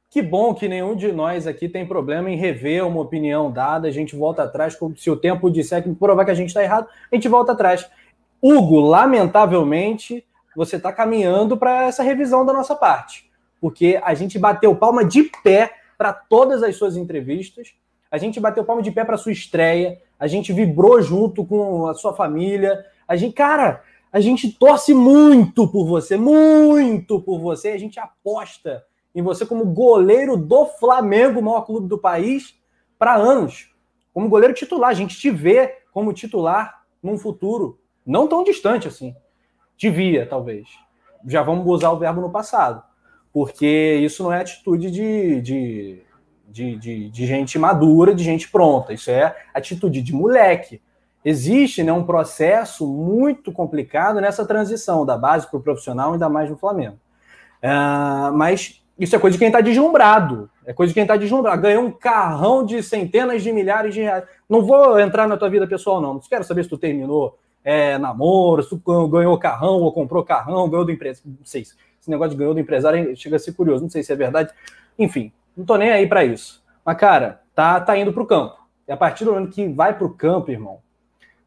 que bom que nenhum de nós aqui tem problema em rever uma opinião dada, a gente volta atrás, se o tempo disser que provar que a gente está errado, a gente volta atrás. Hugo, lamentavelmente, você está caminhando para essa revisão da nossa parte, porque a gente bateu palma de pé para todas as suas entrevistas, a gente bateu palma de pé para sua estreia, a gente vibrou junto com a sua família. A gente, cara, a gente torce muito por você, muito por você. A gente aposta em você como goleiro do Flamengo, o maior clube do país, para anos. Como goleiro titular. A gente te vê como titular num futuro não tão distante assim. Devia, talvez. Já vamos usar o verbo no passado. Porque isso não é atitude de, de de, de, de gente madura, de gente pronta. Isso é atitude de moleque. Existe né, um processo muito complicado nessa transição da base para o profissional, ainda mais no Flamengo. Uh, mas isso é coisa de quem está deslumbrado. É coisa de quem está deslumbrado. Ganhou um carrão de centenas de milhares de reais. Não vou entrar na tua vida pessoal, não. Não quero saber se tu terminou é, namoro, se tu ganhou carrão ou comprou carrão, ganhou do empresário. Não sei. Esse negócio de ganhou do empresário chega a ser curioso. Não sei se é verdade. Enfim, não tô nem aí para isso. Mas, cara, tá, tá indo pro campo. E a partir do momento que vai pro campo, irmão,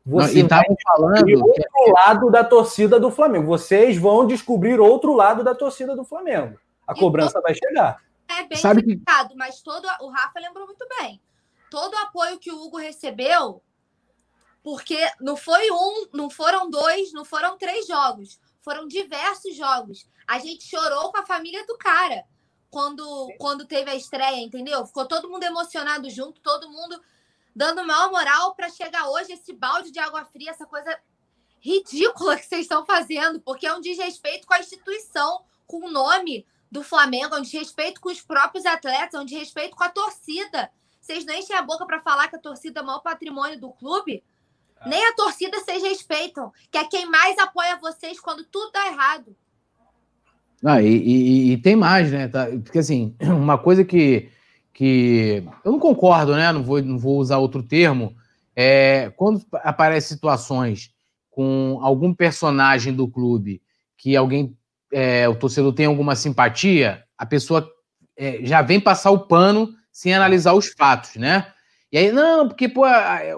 você não, vai falando outro lado da torcida do Flamengo. Vocês vão descobrir outro lado da torcida do Flamengo. A cobrança vai chegar. É bem Sabe complicado, que... mas todo o Rafa lembrou muito bem. Todo o apoio que o Hugo recebeu, porque não foi um, não foram dois, não foram três jogos, foram diversos jogos. A gente chorou com a família do cara quando, quando teve a estreia, entendeu? Ficou todo mundo emocionado junto, todo mundo dando maior moral para chegar hoje esse balde de água fria, essa coisa ridícula que vocês estão fazendo, porque é um desrespeito com a instituição, com o nome do Flamengo, é um desrespeito com os próprios atletas, é um desrespeito com a torcida. Vocês não enchem a boca para falar que a torcida é o maior patrimônio do clube? Ah. Nem a torcida vocês respeitam, que é quem mais apoia vocês quando tudo dá errado. Ah, e, e, e, tem mais, né? Tá? Porque assim, uma coisa que, que eu não concordo, né? Não vou, não vou usar outro termo. É quando aparecem situações com algum personagem do clube que alguém, é, o torcedor tem alguma simpatia, a pessoa é, já vem passar o pano sem analisar os fatos, né? E aí, não, porque pô,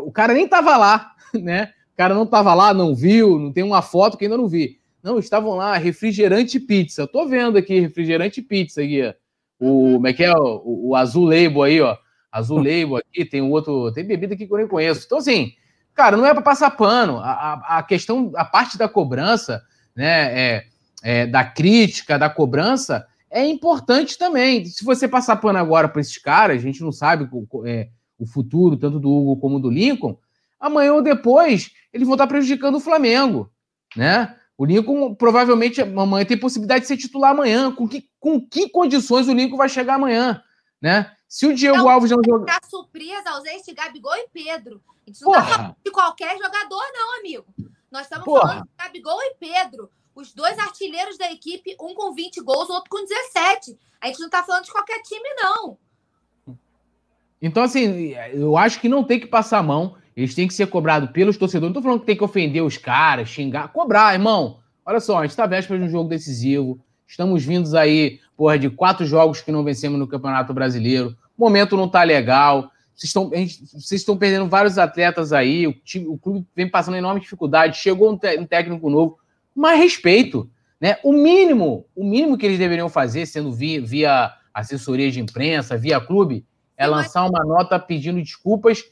o cara nem tava lá, né? O cara não estava lá, não viu, não tem uma foto que ainda não vi. Não, estavam lá, refrigerante pizza. Eu tô vendo aqui, refrigerante pizza aqui. O, uhum. como é que é? O, o azul label aí, ó. Azul label aqui, tem um outro. Tem bebida aqui que eu nem conheço. Então, assim, cara, não é para passar pano. A, a, a, questão, a parte da cobrança, né? É, é, da crítica, da cobrança, é importante também. Se você passar pano agora para esses caras, a gente não sabe é, o futuro, tanto do Hugo como do Lincoln, amanhã ou depois eles vão estar prejudicando o Flamengo, né? O Lincoln provavelmente amanhã tem possibilidade de ser titular amanhã. Com que, com que condições o Lincoln vai chegar amanhã, né? Se o Diego não, Alves não jogar. Para suprir as ausências de Gabigol e Pedro. A gente não está falando de qualquer jogador, não, amigo. Nós estamos Porra. falando de Gabigol e Pedro. Os dois artilheiros da equipe, um com 20 gols, o outro com 17. A gente não está falando de qualquer time, não. Então, assim, eu acho que não tem que passar a mão. Eles têm que ser cobrados pelos torcedores. Não tô falando que tem que ofender os caras, xingar. Cobrar, irmão. Olha só, a gente tá véspera de um jogo decisivo. Estamos vindos aí, porra, de quatro jogos que não vencemos no Campeonato Brasileiro. O momento não tá legal. Vocês estão, gente, vocês estão perdendo vários atletas aí. O, time, o clube vem passando enorme dificuldade. Chegou um, um técnico novo. Mais respeito. Né? O mínimo, o mínimo que eles deveriam fazer, sendo via, via assessoria de imprensa, via clube, é lançar uma nota pedindo desculpas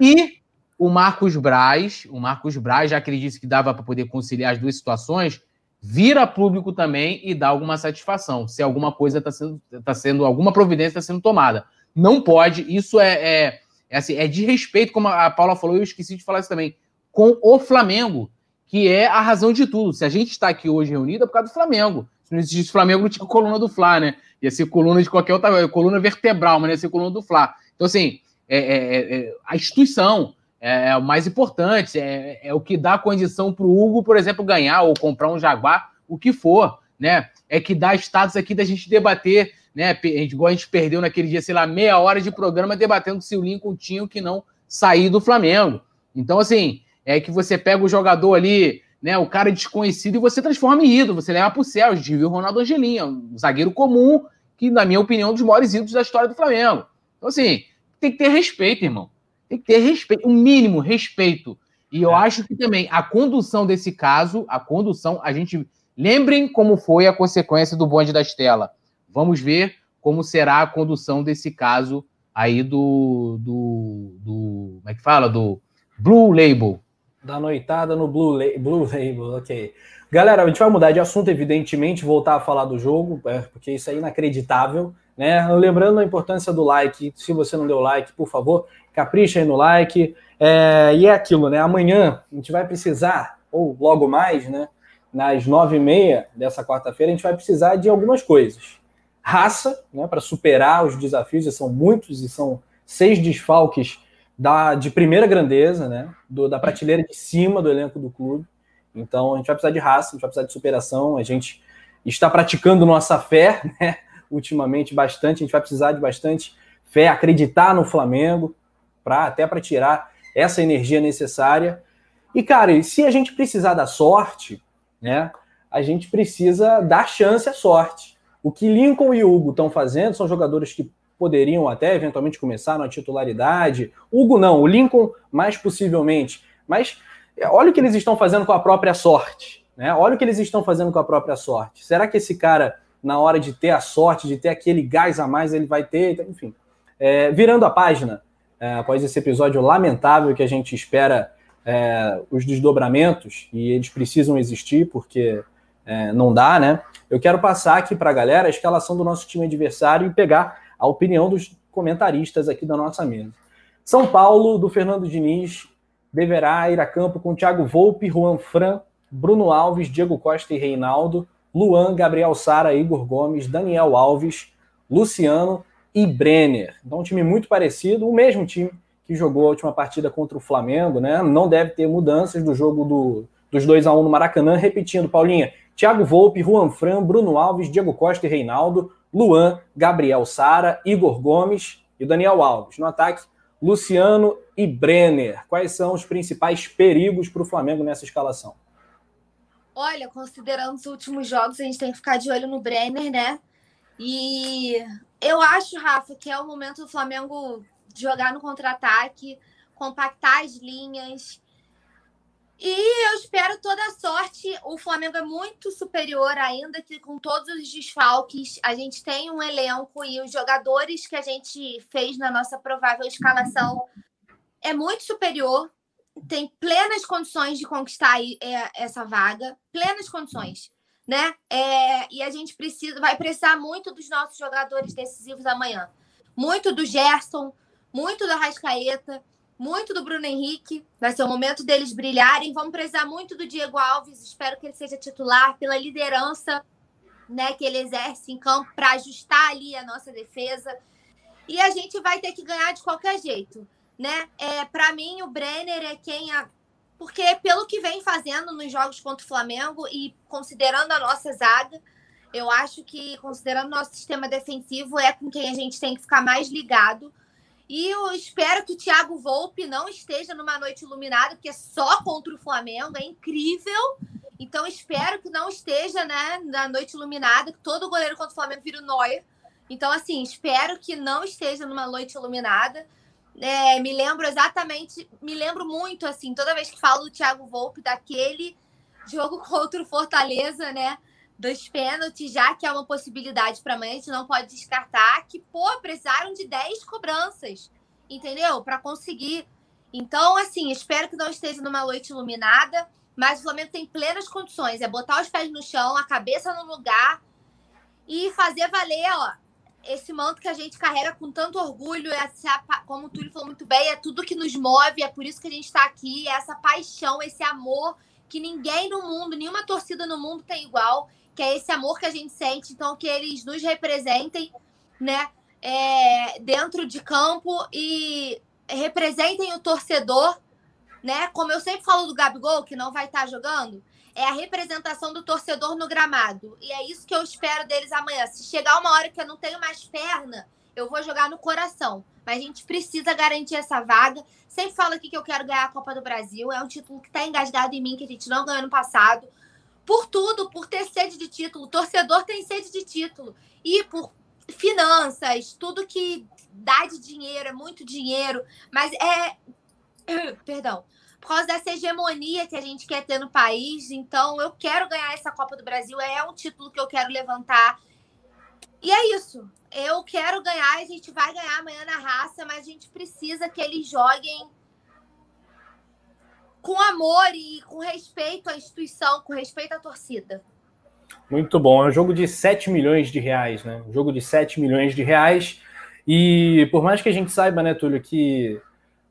e o Marcos Braz, o Marcos Braz, já que ele disse que dava para poder conciliar as duas situações, vira público também e dá alguma satisfação, se alguma coisa está sendo, tá sendo, alguma providência está sendo tomada. Não pode, isso é, é, é, assim, é de respeito, como a Paula falou, eu esqueci de falar isso também, com o Flamengo, que é a razão de tudo. Se a gente está aqui hoje reunido é por causa do Flamengo. Se não existisse Flamengo, não tinha coluna do Fla, né? Ia ser coluna de qualquer outra, coluna vertebral, mas ia ser coluna do Fla. Então, assim, é, é, é a instituição, é, é, o mais importante, é, é o que dá condição para o Hugo, por exemplo, ganhar ou comprar um Jaguar, o que for, né? É que dá status aqui da gente debater, né? Igual a gente perdeu naquele dia, sei lá, meia hora de programa debatendo se o Lincoln tinha ou que não sair do Flamengo. Então, assim, é que você pega o jogador ali, né? O cara desconhecido e você transforma em ídolo, você leva para o céu. A gente viu o Ronaldo Angelinho, um zagueiro comum, que, na minha opinião, é um dos maiores ídolos da história do Flamengo. Então, assim, tem que ter respeito, irmão. Tem que ter respeito, um mínimo respeito. E eu é. acho que também a condução desse caso, a condução, a gente. Lembrem como foi a consequência do bonde da Estela. Vamos ver como será a condução desse caso aí do. do, do como é que fala? Do Blue Label. Da noitada no Blue, La Blue Label, ok. Galera, a gente vai mudar de assunto, evidentemente, voltar a falar do jogo, é, porque isso é inacreditável. Né? Lembrando a importância do like, se você não deu like, por favor, capricha aí no like. É, e é aquilo, né? Amanhã a gente vai precisar, ou logo mais, né? Nas nove e meia dessa quarta-feira, a gente vai precisar de algumas coisas. Raça, né? Para superar os desafios, e são muitos, e são seis desfalques da, de primeira grandeza, né? Do, da prateleira de cima do elenco do clube. Então a gente vai precisar de raça, a gente vai precisar de superação, a gente está praticando nossa fé, né? ultimamente bastante. A gente vai precisar de bastante fé, acreditar no Flamengo, até para tirar essa energia necessária. E, cara, se a gente precisar da sorte, né? A gente precisa dar chance à sorte. O que Lincoln e Hugo estão fazendo são jogadores que poderiam até eventualmente começar na titularidade. Hugo não, o Lincoln mais possivelmente. Mas olha o que eles estão fazendo com a própria sorte. Né? Olha o que eles estão fazendo com a própria sorte. Será que esse cara na hora de ter a sorte, de ter aquele gás a mais, ele vai ter, enfim. É, virando a página, é, após esse episódio lamentável que a gente espera é, os desdobramentos, e eles precisam existir, porque é, não dá, né? Eu quero passar aqui para a galera a escalação do nosso time adversário e pegar a opinião dos comentaristas aqui da nossa mesa. São Paulo, do Fernando Diniz, deverá ir a campo com Thiago Volpe, Juan Fran, Bruno Alves, Diego Costa e Reinaldo. Luan, Gabriel Sara, Igor Gomes, Daniel Alves, Luciano e Brenner. Então, um time muito parecido, o mesmo time que jogou a última partida contra o Flamengo, né? Não deve ter mudanças do jogo do, dos 2 a 1 no Maracanã. Repetindo, Paulinha, Thiago Volpe, Juan Fran, Bruno Alves, Diego Costa e Reinaldo, Luan, Gabriel Sara, Igor Gomes e Daniel Alves. No ataque, Luciano e Brenner. Quais são os principais perigos para o Flamengo nessa escalação? Olha, considerando os últimos jogos, a gente tem que ficar de olho no Brenner, né? E eu acho, Rafa, que é o momento do Flamengo jogar no contra-ataque, compactar as linhas, E eu espero toda a sorte. O Flamengo é muito superior ainda que com todos os desfalques. A gente tem um elenco e os jogadores que a gente fez na nossa provável escalação é muito superior. Tem plenas condições de conquistar é, essa vaga, plenas condições, né? É, e a gente precisa, vai precisar muito dos nossos jogadores decisivos amanhã, muito do Gerson, muito da Rascaeta muito do Bruno Henrique. Vai ser o momento deles brilharem. Vamos precisar muito do Diego Alves. Espero que ele seja titular pela liderança né, que ele exerce em campo para ajustar ali a nossa defesa. E a gente vai ter que ganhar de qualquer jeito. Né? É, para mim, o Brenner é quem. Porque pelo que vem fazendo nos jogos contra o Flamengo e considerando a nossa zaga, eu acho que, considerando o nosso sistema defensivo, é com quem a gente tem que ficar mais ligado e eu espero que o Thiago Volpe não esteja numa noite iluminada, porque é só contra o Flamengo, é incrível. Então espero que não esteja né, na noite iluminada, que todo goleiro contra o Flamengo vira o Neuer. Então, assim, espero que não esteja numa noite iluminada. É, me lembro exatamente, me lembro muito, assim, toda vez que falo do Thiago Volpe, daquele jogo contra o Fortaleza, né? dos pênaltis, já que é uma possibilidade para amanhã, a gente não pode descartar que, pô, precisaram de 10 cobranças, entendeu? Para conseguir. Então, assim, espero que não esteja numa noite iluminada, mas o Flamengo tem plenas condições. É botar os pés no chão, a cabeça no lugar e fazer valer, ó, esse manto que a gente carrega com tanto orgulho, essa, como o Túlio falou muito bem, é tudo que nos move, é por isso que a gente está aqui, é essa paixão, esse amor que ninguém no mundo, nenhuma torcida no mundo tem igual que é esse amor que a gente sente, então que eles nos representem, né, é, dentro de campo e representem o torcedor, né? Como eu sempre falo do Gabigol, que não vai estar jogando, é a representação do torcedor no gramado. E é isso que eu espero deles amanhã. Se chegar uma hora que eu não tenho mais perna, eu vou jogar no coração. Mas a gente precisa garantir essa vaga. Sempre falo aqui que eu quero ganhar a Copa do Brasil. É um título que está engasgado em mim, que a gente não ganhou no passado por tudo, por ter sede de título. O torcedor tem sede de título. E por finanças, tudo que dá de dinheiro, é muito dinheiro, mas é. Perdão. Por causa dessa hegemonia que a gente quer ter no país. Então, eu quero ganhar essa Copa do Brasil. É um título que eu quero levantar. E é isso. Eu quero ganhar, a gente vai ganhar amanhã na raça, mas a gente precisa que eles joguem com amor e com respeito à instituição, com respeito à torcida. Muito bom. É um jogo de 7 milhões de reais, né? Um jogo de 7 milhões de reais. E por mais que a gente saiba, né, Túlio, que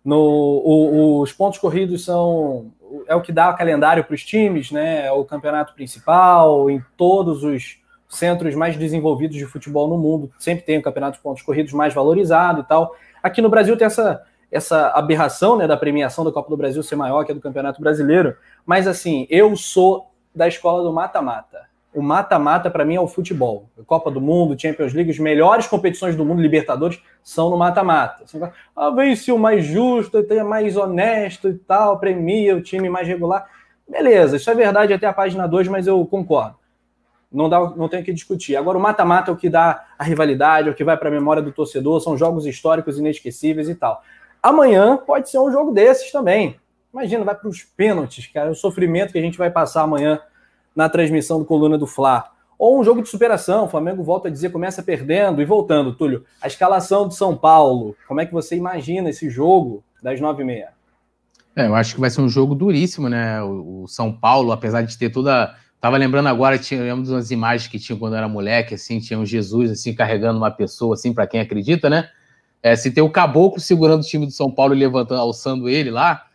no, o, os pontos corridos são é o que dá o calendário para os times, né? É o campeonato principal, em todos os centros mais desenvolvidos de futebol no mundo, sempre tem o campeonato de pontos corridos mais valorizado e tal. Aqui no Brasil tem essa essa aberração né, da premiação da Copa do Brasil ser maior que a do Campeonato Brasileiro, mas assim, eu sou da escola do mata-mata. O mata-mata para mim é o futebol. Copa do Mundo, Champions League, as melhores competições do mundo, Libertadores, são no mata-mata. Ah, vence o mais justo, tem mais honesto e tal, premia o time mais regular. Beleza, isso é verdade até a página 2, mas eu concordo. Não, dá, não tem o que discutir. Agora, o mata-mata é o que dá a rivalidade, é o que vai para a memória do torcedor, são jogos históricos inesquecíveis e tal. Amanhã pode ser um jogo desses também. Imagina, vai para os pênaltis, cara, o sofrimento que a gente vai passar amanhã na transmissão do Coluna do Fla. Ou um jogo de superação, o Flamengo volta a dizer, começa perdendo e voltando. Túlio, a escalação do São Paulo, como é que você imagina esse jogo das nove e meia? É, eu acho que vai ser um jogo duríssimo, né? O, o São Paulo, apesar de ter toda. Tava lembrando agora, tinha umas imagens que tinha quando era moleque, assim, tinha um Jesus assim carregando uma pessoa, assim, para quem acredita, né? É, se tem o Caboclo segurando o time do São Paulo e levantando, alçando ele lá,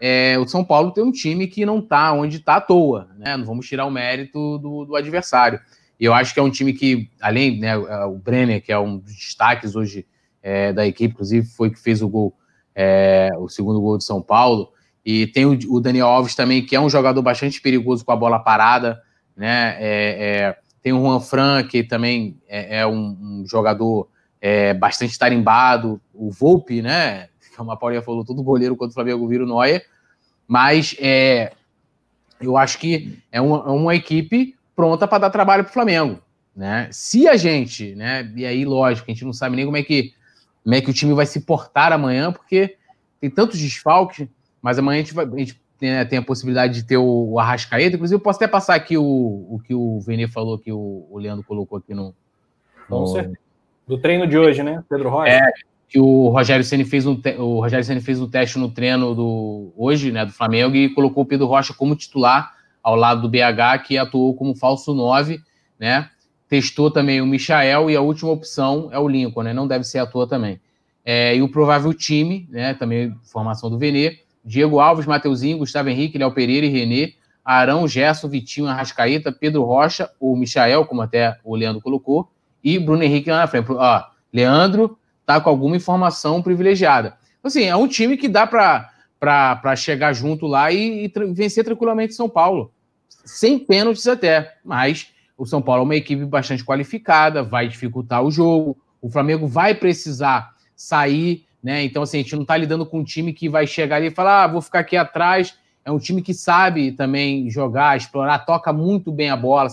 é, o São Paulo tem um time que não está onde está à toa, né? Não vamos tirar o mérito do, do, adversário. E eu acho que é um time que, além, né, é, o Brenner, que é um dos destaques hoje é, da equipe, inclusive foi que fez o gol, é, o segundo gol de São Paulo. E tem o, o, Daniel Alves também, que é um jogador bastante perigoso com a bola parada, né? É, é, tem o Juan Fran, que também é, um, um jogador é, bastante tarimbado, o Volpe, né? Como a Paulinha falou, todo goleiro quando o Flamengo vira o Noia, mas é, eu acho que é uma, é uma equipe pronta para dar trabalho para o Flamengo. Né? Se a gente, né? E aí, lógico, a gente não sabe nem como é que como é que o time vai se portar amanhã, porque tem tantos desfalques, mas amanhã a gente, vai, a gente tem, tem, a possibilidade de ter o, o Arrascaeta. Inclusive, eu posso até passar aqui o, o que o Vene falou, que o, o Leandro colocou aqui no. no... Do treino de hoje, né? Pedro Rocha. É, que o Rogério Ceni fez um o Rogério Ceni fez um teste no treino do hoje, né, do Flamengo e colocou o Pedro Rocha como titular ao lado do BH, que atuou como falso 9, né? Testou também o Michael e a última opção é o Lincoln, né? Não deve ser à toa também. É, e o provável time, né? Também formação do Venê, Diego Alves, Mateuzinho, Gustavo Henrique, Léo Pereira e Renê, Arão, Gerson, Vitinho, Arrascaeta, Pedro Rocha, o Michael, como até o Leandro colocou, e Bruno Henrique lá na frente. Leandro tá com alguma informação privilegiada. Assim, é um time que dá para chegar junto lá e, e vencer tranquilamente São Paulo. Sem pênaltis até, mas o São Paulo é uma equipe bastante qualificada, vai dificultar o jogo. O Flamengo vai precisar sair, né? Então, assim, a gente não está lidando com um time que vai chegar ali e falar, ah, vou ficar aqui atrás. É um time que sabe também jogar, explorar, toca muito bem a bola,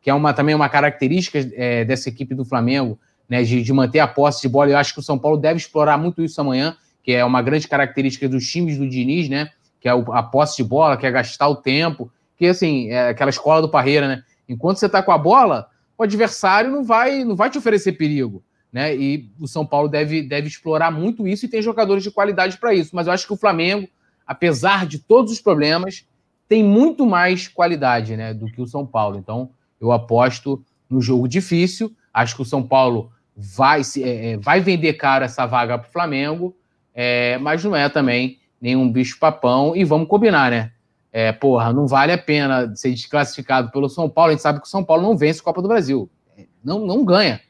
que é uma, também uma característica é, dessa equipe do Flamengo, né? De, de manter a posse de bola. Eu acho que o São Paulo deve explorar muito isso amanhã, que é uma grande característica dos times do Diniz, né? Que é a posse de bola, que é gastar o tempo. Que, assim, é aquela escola do Parreira, né? Enquanto você está com a bola, o adversário não vai, não vai te oferecer perigo. Né? E o São Paulo deve, deve explorar muito isso e tem jogadores de qualidade para isso. Mas eu acho que o Flamengo, apesar de todos os problemas, tem muito mais qualidade né, do que o São Paulo. Então, eu aposto no jogo difícil. Acho que o São Paulo vai, é, é, vai vender caro essa vaga para o Flamengo, é, mas não é também nenhum bicho-papão. E vamos combinar, né? é, porra, não vale a pena ser desclassificado pelo São Paulo. A gente sabe que o São Paulo não vence a Copa do Brasil. Não, não ganha.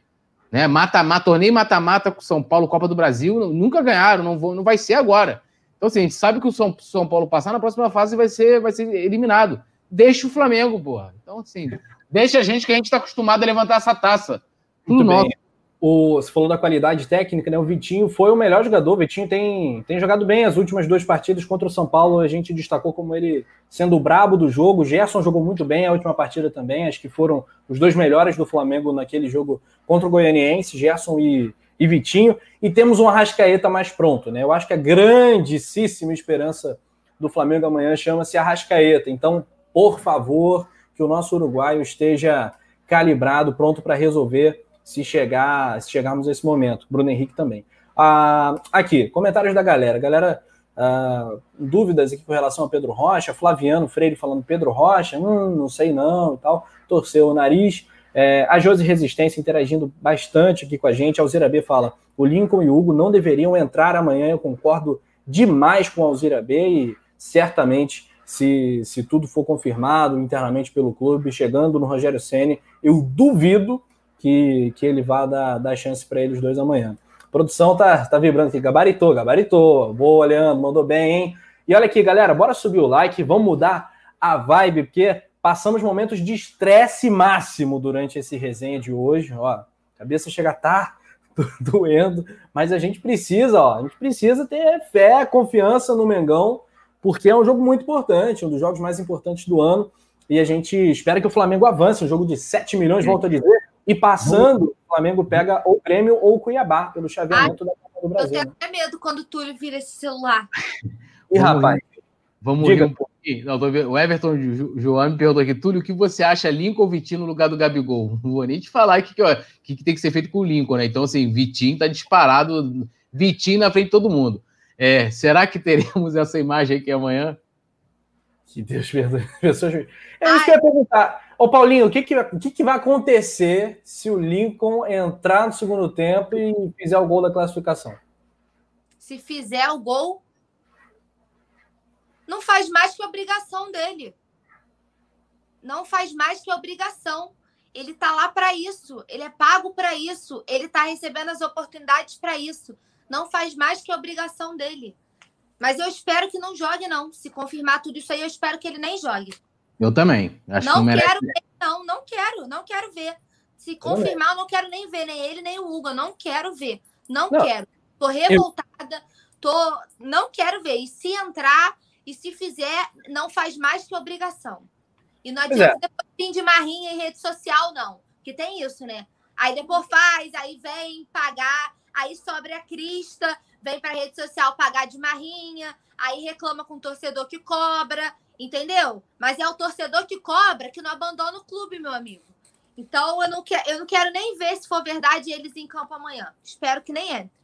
Né? Mata, mata, torneio mata-mata com o São Paulo, Copa do Brasil, nunca ganharam, não, vou, não vai ser agora. Então, assim, a gente sabe que o São, São Paulo passar na próxima fase vai ser, vai ser eliminado. Deixa o Flamengo, porra. Então, assim, deixa a gente que a gente está acostumado a levantar essa taça. Muito nosso. Bem o, você falou da qualidade técnica, né? O Vitinho foi o melhor jogador. O Vitinho tem, tem jogado bem as últimas duas partidas contra o São Paulo. A gente destacou como ele sendo o brabo do jogo. O Gerson jogou muito bem a última partida também. Acho que foram os dois melhores do Flamengo naquele jogo contra o Goianiense, Gerson e, e Vitinho. E temos um Arrascaeta mais pronto, né? Eu acho que a grandíssima esperança do Flamengo amanhã chama-se Arrascaeta. Então, por favor, que o nosso uruguaio esteja calibrado, pronto para resolver se chegar, se chegarmos a esse momento. Bruno Henrique também. Ah, aqui, comentários da galera. Galera, ah, dúvidas aqui com relação a Pedro Rocha, Flaviano Freire falando Pedro Rocha, hum, não sei não e tal, torceu o nariz. É, a Josi Resistência interagindo bastante aqui com a gente. A Alzira B fala: o Lincoln e o Hugo não deveriam entrar amanhã. Eu concordo demais com a Alzira B e certamente, se, se tudo for confirmado internamente pelo clube, chegando no Rogério Ceni, eu duvido que, que ele vá dar, dar chance para eles dois amanhã. Produção tá, tá vibrando aqui, gabaritou, gabaritou. Boa, Leandro, mandou bem, hein? E olha aqui, galera, bora subir o like, vamos mudar a vibe, porque passamos momentos de estresse máximo durante esse resenha de hoje. Ó, cabeça chega a tá doendo, mas a gente precisa, ó, a gente precisa ter fé, confiança no Mengão, porque é um jogo muito importante, um dos jogos mais importantes do ano. E a gente espera que o Flamengo avance, um jogo de 7 milhões, volto a dizer, e passando, o Flamengo pega ou o Grêmio ou o Cuiabá, pelo chaveamento Ai, da Copa do Brasil. Eu tenho até medo quando o Túlio vira esse celular. E rapaz. Vamos Diga. um pouquinho. Não, o Everton João me perguntou aqui, Túlio, o que você acha Lincoln ou Vitinho no lugar do Gabigol? Não vou nem te falar o que, que, que, tem que ser feito com o Lincoln, né? Então, assim, Vitinho tá disparado, Vitinho na frente de todo mundo. É, será que teremos essa imagem aqui amanhã? Que Deus perdoe. É isso que eu ia perguntar. Ô, Paulinho, o que, que, o que, que vai acontecer se o Lincoln entrar no segundo tempo e fizer o gol da classificação? Se fizer o gol, não faz mais que obrigação dele. Não faz mais que obrigação. Ele tá lá para isso. Ele é pago para isso. Ele tá recebendo as oportunidades para isso. Não faz mais que obrigação dele. Mas eu espero que não jogue, não. Se confirmar tudo isso aí, eu espero que ele nem jogue. Eu também. Acho não que merece... quero ver, não, não quero, não quero ver. Se confirmar, eu não quero nem ver, nem ele, nem o Hugo. Eu não quero ver. Não, não. quero. Tô revoltada, eu... tô. Não quero ver. E se entrar, e se fizer, não faz mais que obrigação. E não adianta é. depois fim de marrinha em rede social, não. Que tem isso, né? Aí depois faz, aí vem pagar, aí sobra a crista, vem para rede social pagar de marrinha, aí reclama com o torcedor que cobra, entendeu? Mas é o torcedor que cobra que não abandona o clube, meu amigo. Então eu não, quero, eu não quero nem ver se for verdade eles em campo amanhã. Espero que nem entre.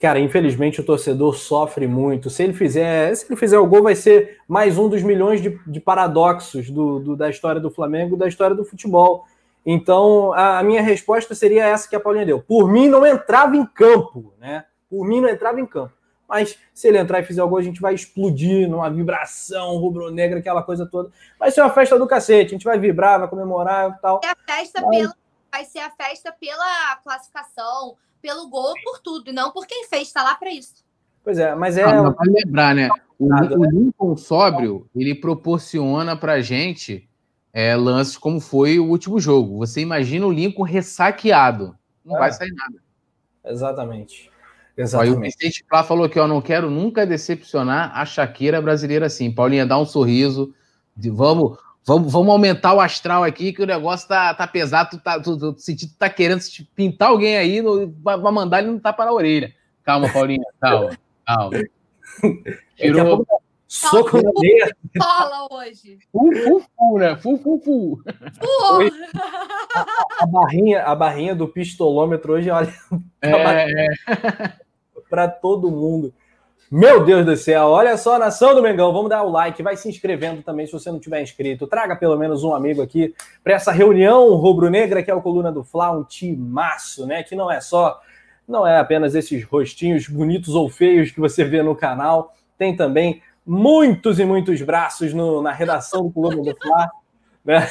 Cara, infelizmente o torcedor sofre muito. Se ele fizer, se ele fizer o gol, vai ser mais um dos milhões de, de paradoxos do, do, da história do Flamengo, da história do futebol. Então, a, a, minha resposta seria essa que a Paulinha deu. Por mim, não entrava em campo, né? Por mim, não entrava em campo. Mas se ele entrar e fizer o gol, a gente vai explodir numa vibração rubro-negra, aquela coisa toda. Vai ser uma festa do cacete. A gente vai vibrar, vai comemorar e tal. É a festa Mas... pela, vai ser a festa pela classificação pelo gol, por tudo, e não por quem fez, está lá para isso. Pois é, mas é. Ah, vale lembrar, né? O, o Lincoln sóbrio, ele proporciona pra gente é, lances como foi o último jogo. Você imagina o Lincoln ressaqueado. Não é. vai sair nada. Exatamente. Exatamente. Aí o Vicente Plá falou que eu não quero nunca decepcionar a Shakira brasileira assim. Paulinha, dá um sorriso. De, vamos, Vamos, vamos aumentar o astral aqui, que o negócio tá, tá pesado, tu tá, tu, tu, tu, tu tá querendo pintar alguém aí, vai, mandar ele não tapa na orelha. Calma, Paulinha, calma, calma. Tirou. Soco na meia. Fala hoje. Fu, fu, fu, né? Fu, fu, fu. A, a, barrinha, a barrinha do pistolômetro hoje, olha, é... para todo mundo. Meu Deus do céu, olha só, nação do Mengão, vamos dar o like, vai se inscrevendo também se você não tiver inscrito. Traga pelo menos um amigo aqui para essa reunião rubro-negra que é o Coluna do Fla, um timaço, né? Que não é só, não é apenas esses rostinhos bonitos ou feios que você vê no canal, tem também muitos e muitos braços no, na redação do Coluna do Fla. Né?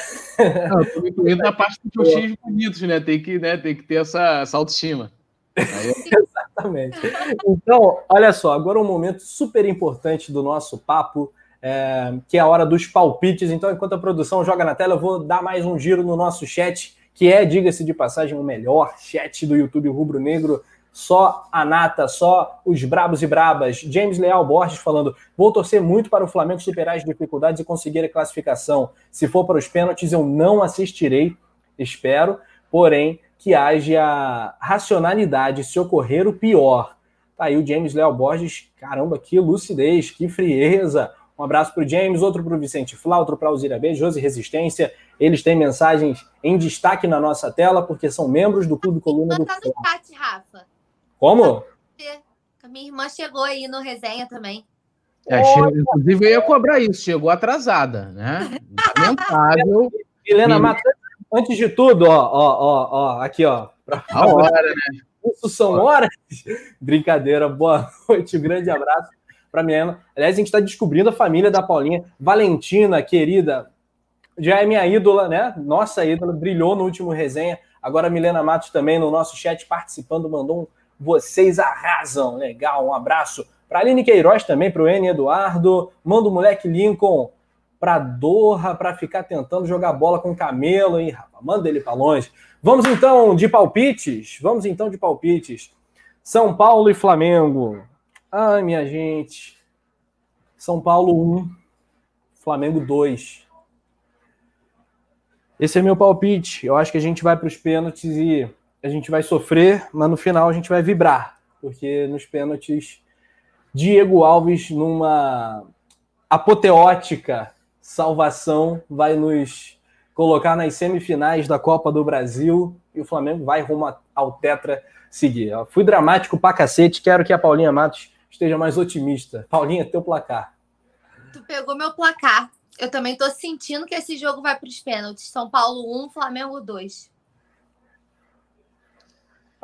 Não, tô incluindo na parte dos rostinhos bonitos, né? Tem que, né? Tem que ter essa, essa autoestima. Aí... Exatamente. Então, olha só, agora um momento super importante do nosso papo, é, que é a hora dos palpites. Então, enquanto a produção joga na tela, eu vou dar mais um giro no nosso chat, que é, diga-se de passagem, o melhor chat do YouTube Rubro Negro. Só a nata, só os brabos e brabas. James Leal Borges falando: vou torcer muito para o Flamengo superar as dificuldades e conseguir a classificação. Se for para os pênaltis, eu não assistirei, espero. Porém, que haja racionalidade se ocorrer o pior. Tá aí o James Léo Borges, caramba, que lucidez, que frieza. Um abraço para o James, outro para o Vicente Flá, outro para o Alzira B, Josi Resistência. Eles têm mensagens em destaque na nossa tela, porque são membros do Clube Coluna do tá no chat, Rafa. Como? A minha irmã chegou aí no resenha também. É, inclusive, eu ia cobrar isso, chegou atrasada, né? Lamentável. Helena Matos, antes de tudo, ó, ó, ó, ó aqui, ó. A hora, né? Isso são horas? Brincadeira, boa noite, um grande abraço para minha Aliás, a gente está descobrindo a família da Paulinha. Valentina, querida, já é minha ídola, né? Nossa ídola, brilhou no último resenha. Agora a Milena Matos também no nosso chat participando, mandou um vocês arrasam. Legal, um abraço. Para Aline Queiroz também, para o N Eduardo. Manda o moleque Lincoln para Doha para ficar tentando jogar bola com camelo, hein, rapaz? Manda ele para longe. Vamos então de palpites? Vamos então de palpites. São Paulo e Flamengo. Ai, minha gente. São Paulo 1, Flamengo 2. Esse é meu palpite. Eu acho que a gente vai para os pênaltis e a gente vai sofrer, mas no final a gente vai vibrar. Porque nos pênaltis, Diego Alves, numa apoteótica salvação vai nos colocar nas semifinais da Copa do Brasil e o Flamengo vai rumo ao Tetra seguir. Eu fui dramático pra cacete, quero que a Paulinha Matos esteja mais otimista. Paulinha, teu placar. Tu pegou meu placar. Eu também tô sentindo que esse jogo vai para os pênaltis. São Paulo 1, Flamengo 2.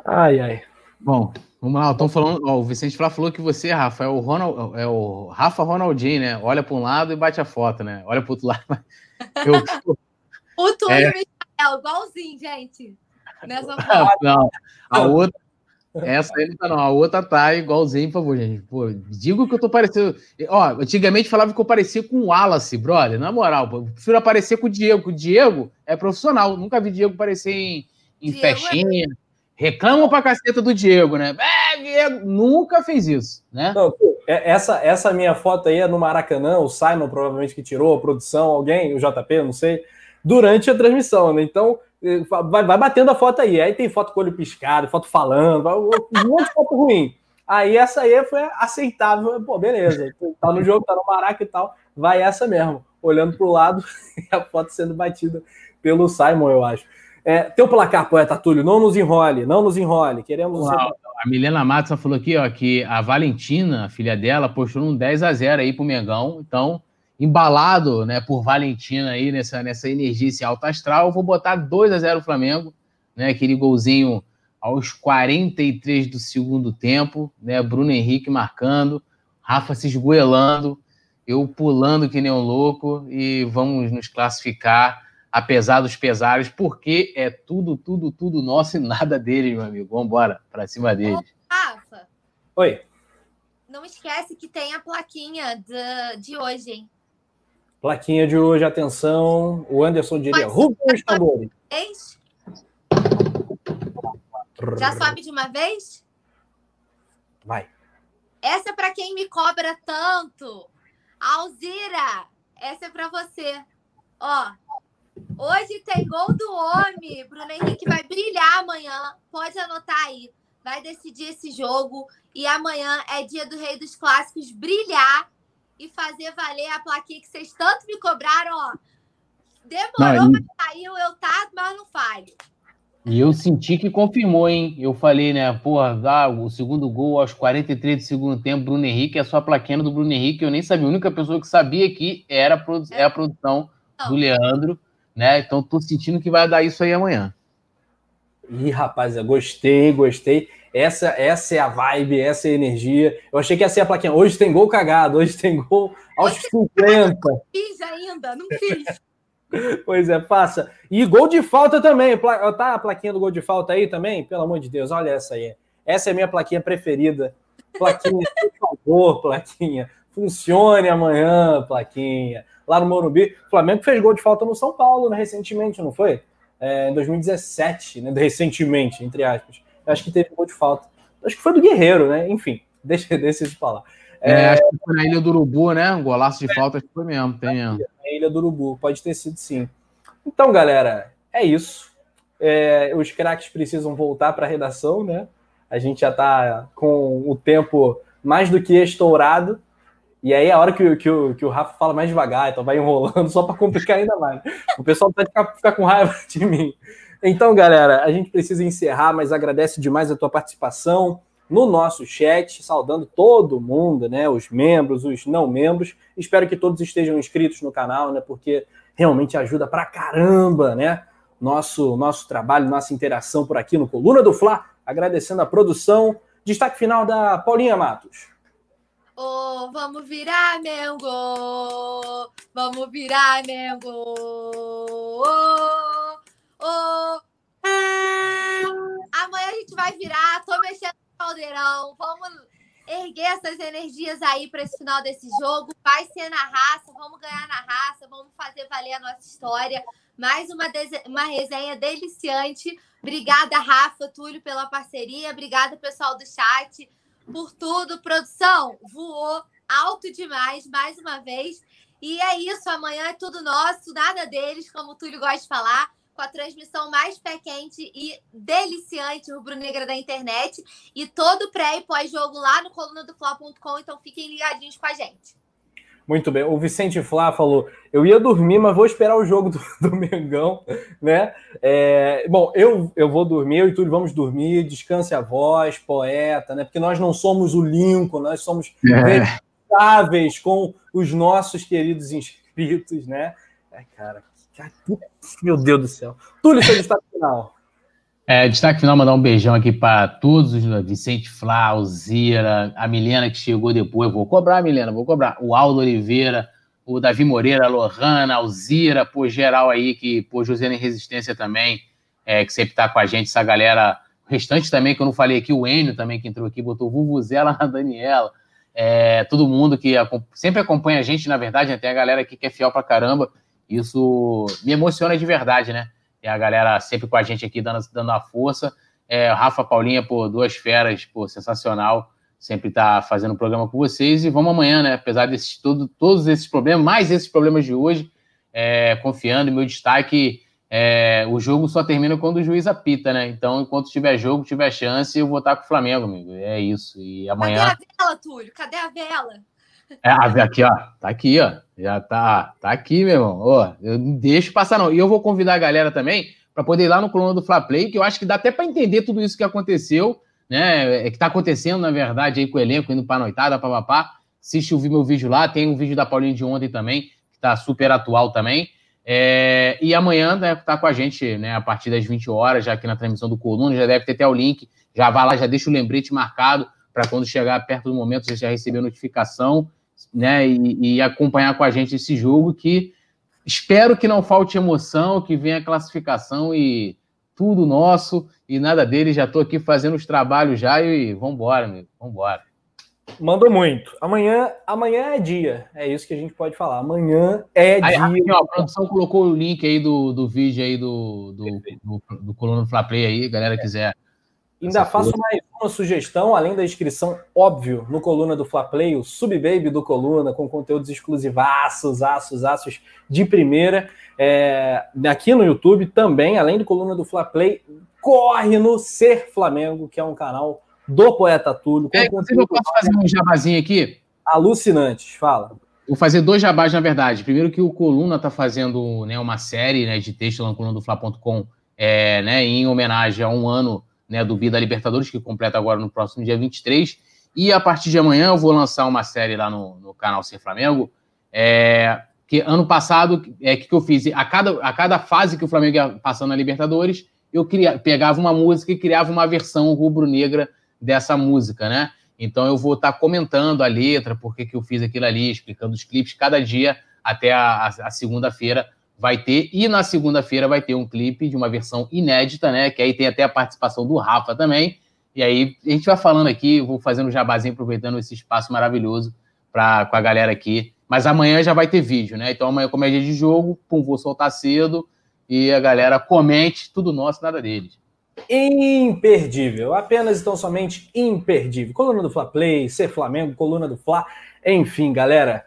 Ai, ai. Bom, vamos lá. Estão falando. Ó, o Vicente Flá falou que você, Rafa, é o, Ronald, é o Rafa Ronaldinho, né? Olha para um lado e bate a foto, né? Olha para o outro lado. Eu... o Túlio é... Michel, igualzinho, gente. Nessa foto. Não, a outra. Essa aí não tá, não. A outra tá igualzinho, por favor, gente. Pô, digo que eu tô parecendo. Ó, antigamente falava que eu parecia com o Wallace, brother. Na moral, pô, eu prefiro aparecer com o Diego. O Diego é profissional. Nunca vi Diego aparecer em, em Diego é festinha. É Reclamam pra caceta do Diego, né? É, Diego nunca fez isso, né? Não, é, essa, essa minha foto aí é no Maracanã, o Simon provavelmente que tirou, a produção, alguém, o JP, não sei, durante a transmissão, né? Então, eh, vai, vai batendo a foto aí. Aí tem foto com olho piscado, foto falando, um monte de foto ruim. Aí essa aí foi aceitável. Pô, beleza. Tá no jogo, tá no Maraca e tal. Vai essa mesmo. Olhando pro lado a foto sendo batida pelo Simon, eu acho. É, teu placar, poeta Túlio, não nos enrole, não nos enrole. Queremos. A Milena Matos falou aqui, ó, que a Valentina, a filha dela, postou um 10 a 0 aí pro Mengão. Então, embalado, né, por Valentina aí nessa, nessa energia esse alto astral, eu vou botar 2 a 0 Flamengo, né? Aquele golzinho aos 43 do segundo tempo, né? Bruno Henrique marcando, Rafa se esgoelando, eu pulando que nem um louco e vamos nos classificar apesar dos pesares, porque é tudo, tudo, tudo nosso e nada deles, meu amigo. Vamos embora para cima deles. Ô, Rafa. Oi. Não esquece que tem a plaquinha de, de hoje, hein? Plaquinha de hoje, atenção. O Anderson diria: Rubens Tambores. Já sobe de uma vez? Vai. Essa é para quem me cobra tanto. Alzira, essa é para você. Ó, hoje tem gol do homem. Bruno Henrique vai brilhar amanhã. Pode anotar aí. Vai decidir esse jogo. E amanhã é dia do Rei dos Clássicos brilhar e fazer valer a plaquinha que vocês tanto me cobraram, ó. Demorou, não, mas saiu, eu tá, mas não falho. E eu senti que confirmou, hein? Eu falei, né? Porra, ah, o segundo gol aos 43 do segundo tempo, Bruno Henrique, é só a plaquinha do Bruno Henrique. Eu nem sabia. A única pessoa que sabia que era é a produção não. do Leandro, né? Então tô sentindo que vai dar isso aí amanhã. Ih, rapaz, eu gostei, gostei. Essa, essa é a vibe, essa é a energia. Eu achei que ia ser a plaquinha. Hoje tem gol cagado, hoje tem gol aos 50. Não fiz ainda, não fiz. Pois é, passa. E gol de falta também. Tá a plaquinha do gol de falta aí também? Pelo amor de Deus, olha essa aí. Essa é a minha plaquinha preferida. Plaquinha, por favor, plaquinha. Funcione amanhã, plaquinha. Lá no Morumbi, o Flamengo fez gol de falta no São Paulo, né, recentemente, não foi? É, em 2017, né, recentemente, entre aspas. Eu acho que teve gol de falta. Acho que foi do Guerreiro, né? Enfim, deixa, deixa isso falar. É, é, acho que foi na Ilha do Urubu, né? Um golaço de falta, acho que foi mesmo, tem mesmo. Na Ilha do Urubu, pode ter sido sim. Então, galera, é isso. É, os craques precisam voltar para a redação, né? A gente já está com o tempo mais do que estourado. E aí, a hora que, que, o, que o Rafa fala mais devagar, então vai enrolando só para complicar ainda mais. O pessoal vai ficar, ficar com raiva de mim. Então, galera, a gente precisa encerrar, mas agradece demais a tua participação no nosso chat, saudando todo mundo, né? Os membros, os não membros. Espero que todos estejam inscritos no canal, né? Porque realmente ajuda pra caramba, né? Nosso, nosso trabalho, nossa interação por aqui no Coluna do Fla. Agradecendo a produção. Destaque final da Paulinha Matos. Oh, vamos virar, Mengo! Vamos virar, Mengo! Oh, oh. Amanhã a gente vai virar. Tô mexendo Caldeirão. Vamos erguer essas energias aí para esse final desse jogo. Vai ser na raça, vamos ganhar na raça, vamos fazer valer a nossa história. Mais uma, uma resenha deliciante. Obrigada, Rafa, Túlio, pela parceria. Obrigada, pessoal do chat, por tudo. Produção, voou alto demais, mais uma vez. E é isso, amanhã é tudo nosso, nada deles, como o Túlio gosta de falar com a transmissão mais pé quente e deliciante rubro-negra da internet. E todo pré e pós-jogo lá no coluna do. Então fiquem ligadinhos com a gente. Muito bem. O Vicente Flá falou: eu ia dormir, mas vou esperar o jogo do, do Mengão, né? É, bom, eu, eu vou dormir, eu e Túlio vamos dormir, descanse a voz, poeta, né? Porque nós não somos o Lincoln, nós somos é. responsáveis com os nossos queridos inscritos, né? É, cara, meu Deus do céu. Túlio, seu destaque final. É, destaque final, mandar um beijão aqui para todos os Vicente Flá, Alzira, a Milena que chegou depois. Vou cobrar, Milena, vou cobrar. O Aldo Oliveira, o Davi Moreira, a Lohana, a Alzira, pô, geral aí, que, pô, José em Resistência também, é, que sempre tá com a gente, essa galera. O restante também, que eu não falei aqui, o Enio também, que entrou aqui, botou Vuvuzela na Daniela. É, todo mundo que sempre acompanha a gente, na verdade, né? tem a galera aqui que é fiel pra caramba. Isso me emociona de verdade, né? E a galera sempre com a gente aqui dando, dando a força. É, Rafa Paulinha, por duas feras, pô, sensacional. Sempre tá fazendo o programa com vocês. E vamos amanhã, né? Apesar desses todo, todos esses problemas, mais esses problemas de hoje, é, confiando. Meu destaque é, o jogo só termina quando o juiz apita, né? Então, enquanto tiver jogo, tiver chance, eu vou estar com o Flamengo, amigo. É isso. E amanhã. Cadê a vela, Túlio? Cadê a vela? É, aqui, ó. Tá aqui, ó. Já tá, tá aqui, meu irmão. Ó, eu não deixo passar, não. E eu vou convidar a galera também para poder ir lá no coluna do Fla Play, que eu acho que dá até para entender tudo isso que aconteceu, né? É que tá acontecendo, na verdade, aí com o elenco, indo para noitada, papapá. Assiste o meu vídeo lá, tem um vídeo da Paulinha de ontem também, que tá super atual também. É, e amanhã né, tá com a gente né, a partir das 20 horas, já aqui na transmissão do Coluna, já deve ter até o link. Já vai lá, já deixa o lembrete marcado para quando chegar perto do momento você já receber notificação né, e, e, acompanhar com a gente esse jogo que espero que não falte emoção, que venha a classificação e tudo nosso e nada dele. Já estou aqui fazendo os trabalhos já e vambora, amigo, vambora. Mandou muito. Amanhã, amanhã é dia. É isso que a gente pode falar. Amanhã é aí, dia. ó, a produção colocou o link aí do, do vídeo aí do, do, do, do Coluna do Fla Play aí, galera quiser. Ainda faço coisa. mais uma sugestão, além da inscrição, óbvio, no Coluna do Fla Play, o Subbaby do Coluna, com conteúdos exclusivaços, aços, aços de primeira. É, aqui no YouTube também, além do Coluna do Fla Play, corre no Ser Flamengo, que é um canal do Poeta Túlio. É, eu posso fazer um jabazinho aqui? Alucinantes, fala. Vou fazer dois jabás, na verdade. Primeiro que o Coluna está fazendo né, uma série né, de texto lá no coluna do Fla.com é, né, em homenagem a um ano né, do Vida Libertadores, que completa agora no próximo dia 23. E a partir de amanhã eu vou lançar uma série lá no, no canal Ser Flamengo. É, que ano passado, é que, que eu fiz? A cada, a cada fase que o Flamengo ia passando na Libertadores, eu queria, pegava uma música e criava uma versão rubro-negra dessa música, né? Então eu vou estar tá comentando a letra, por que, que eu fiz aquilo ali, explicando os clipes. Cada dia, até a, a, a segunda-feira, vai ter. E na segunda-feira vai ter um clipe de uma versão inédita, né? Que aí tem até a participação do Rafa também. E aí a gente vai falando aqui, vou fazendo jabazinho, aproveitando esse espaço maravilhoso pra, com a galera aqui. Mas amanhã já vai ter vídeo, né? Então amanhã, como é dia de jogo, pum, vou soltar cedo e a galera comente, tudo nosso, nada deles imperdível, apenas então somente imperdível. Coluna do Fla Play, Ser Flamengo, coluna do Fla, enfim, galera,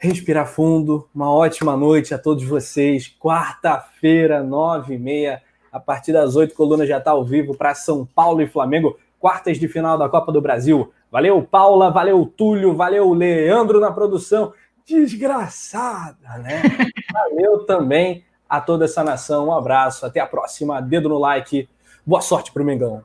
respirar fundo, uma ótima noite a todos vocês. Quarta-feira, nove e meia, a partir das oito, coluna já está ao vivo para São Paulo e Flamengo, quartas de final da Copa do Brasil. Valeu, Paula, valeu, Túlio, valeu, Leandro na produção. Desgraçada, né? Valeu também a toda essa nação. Um abraço, até a próxima. Dedo no like. Boa sorte para o Mengão.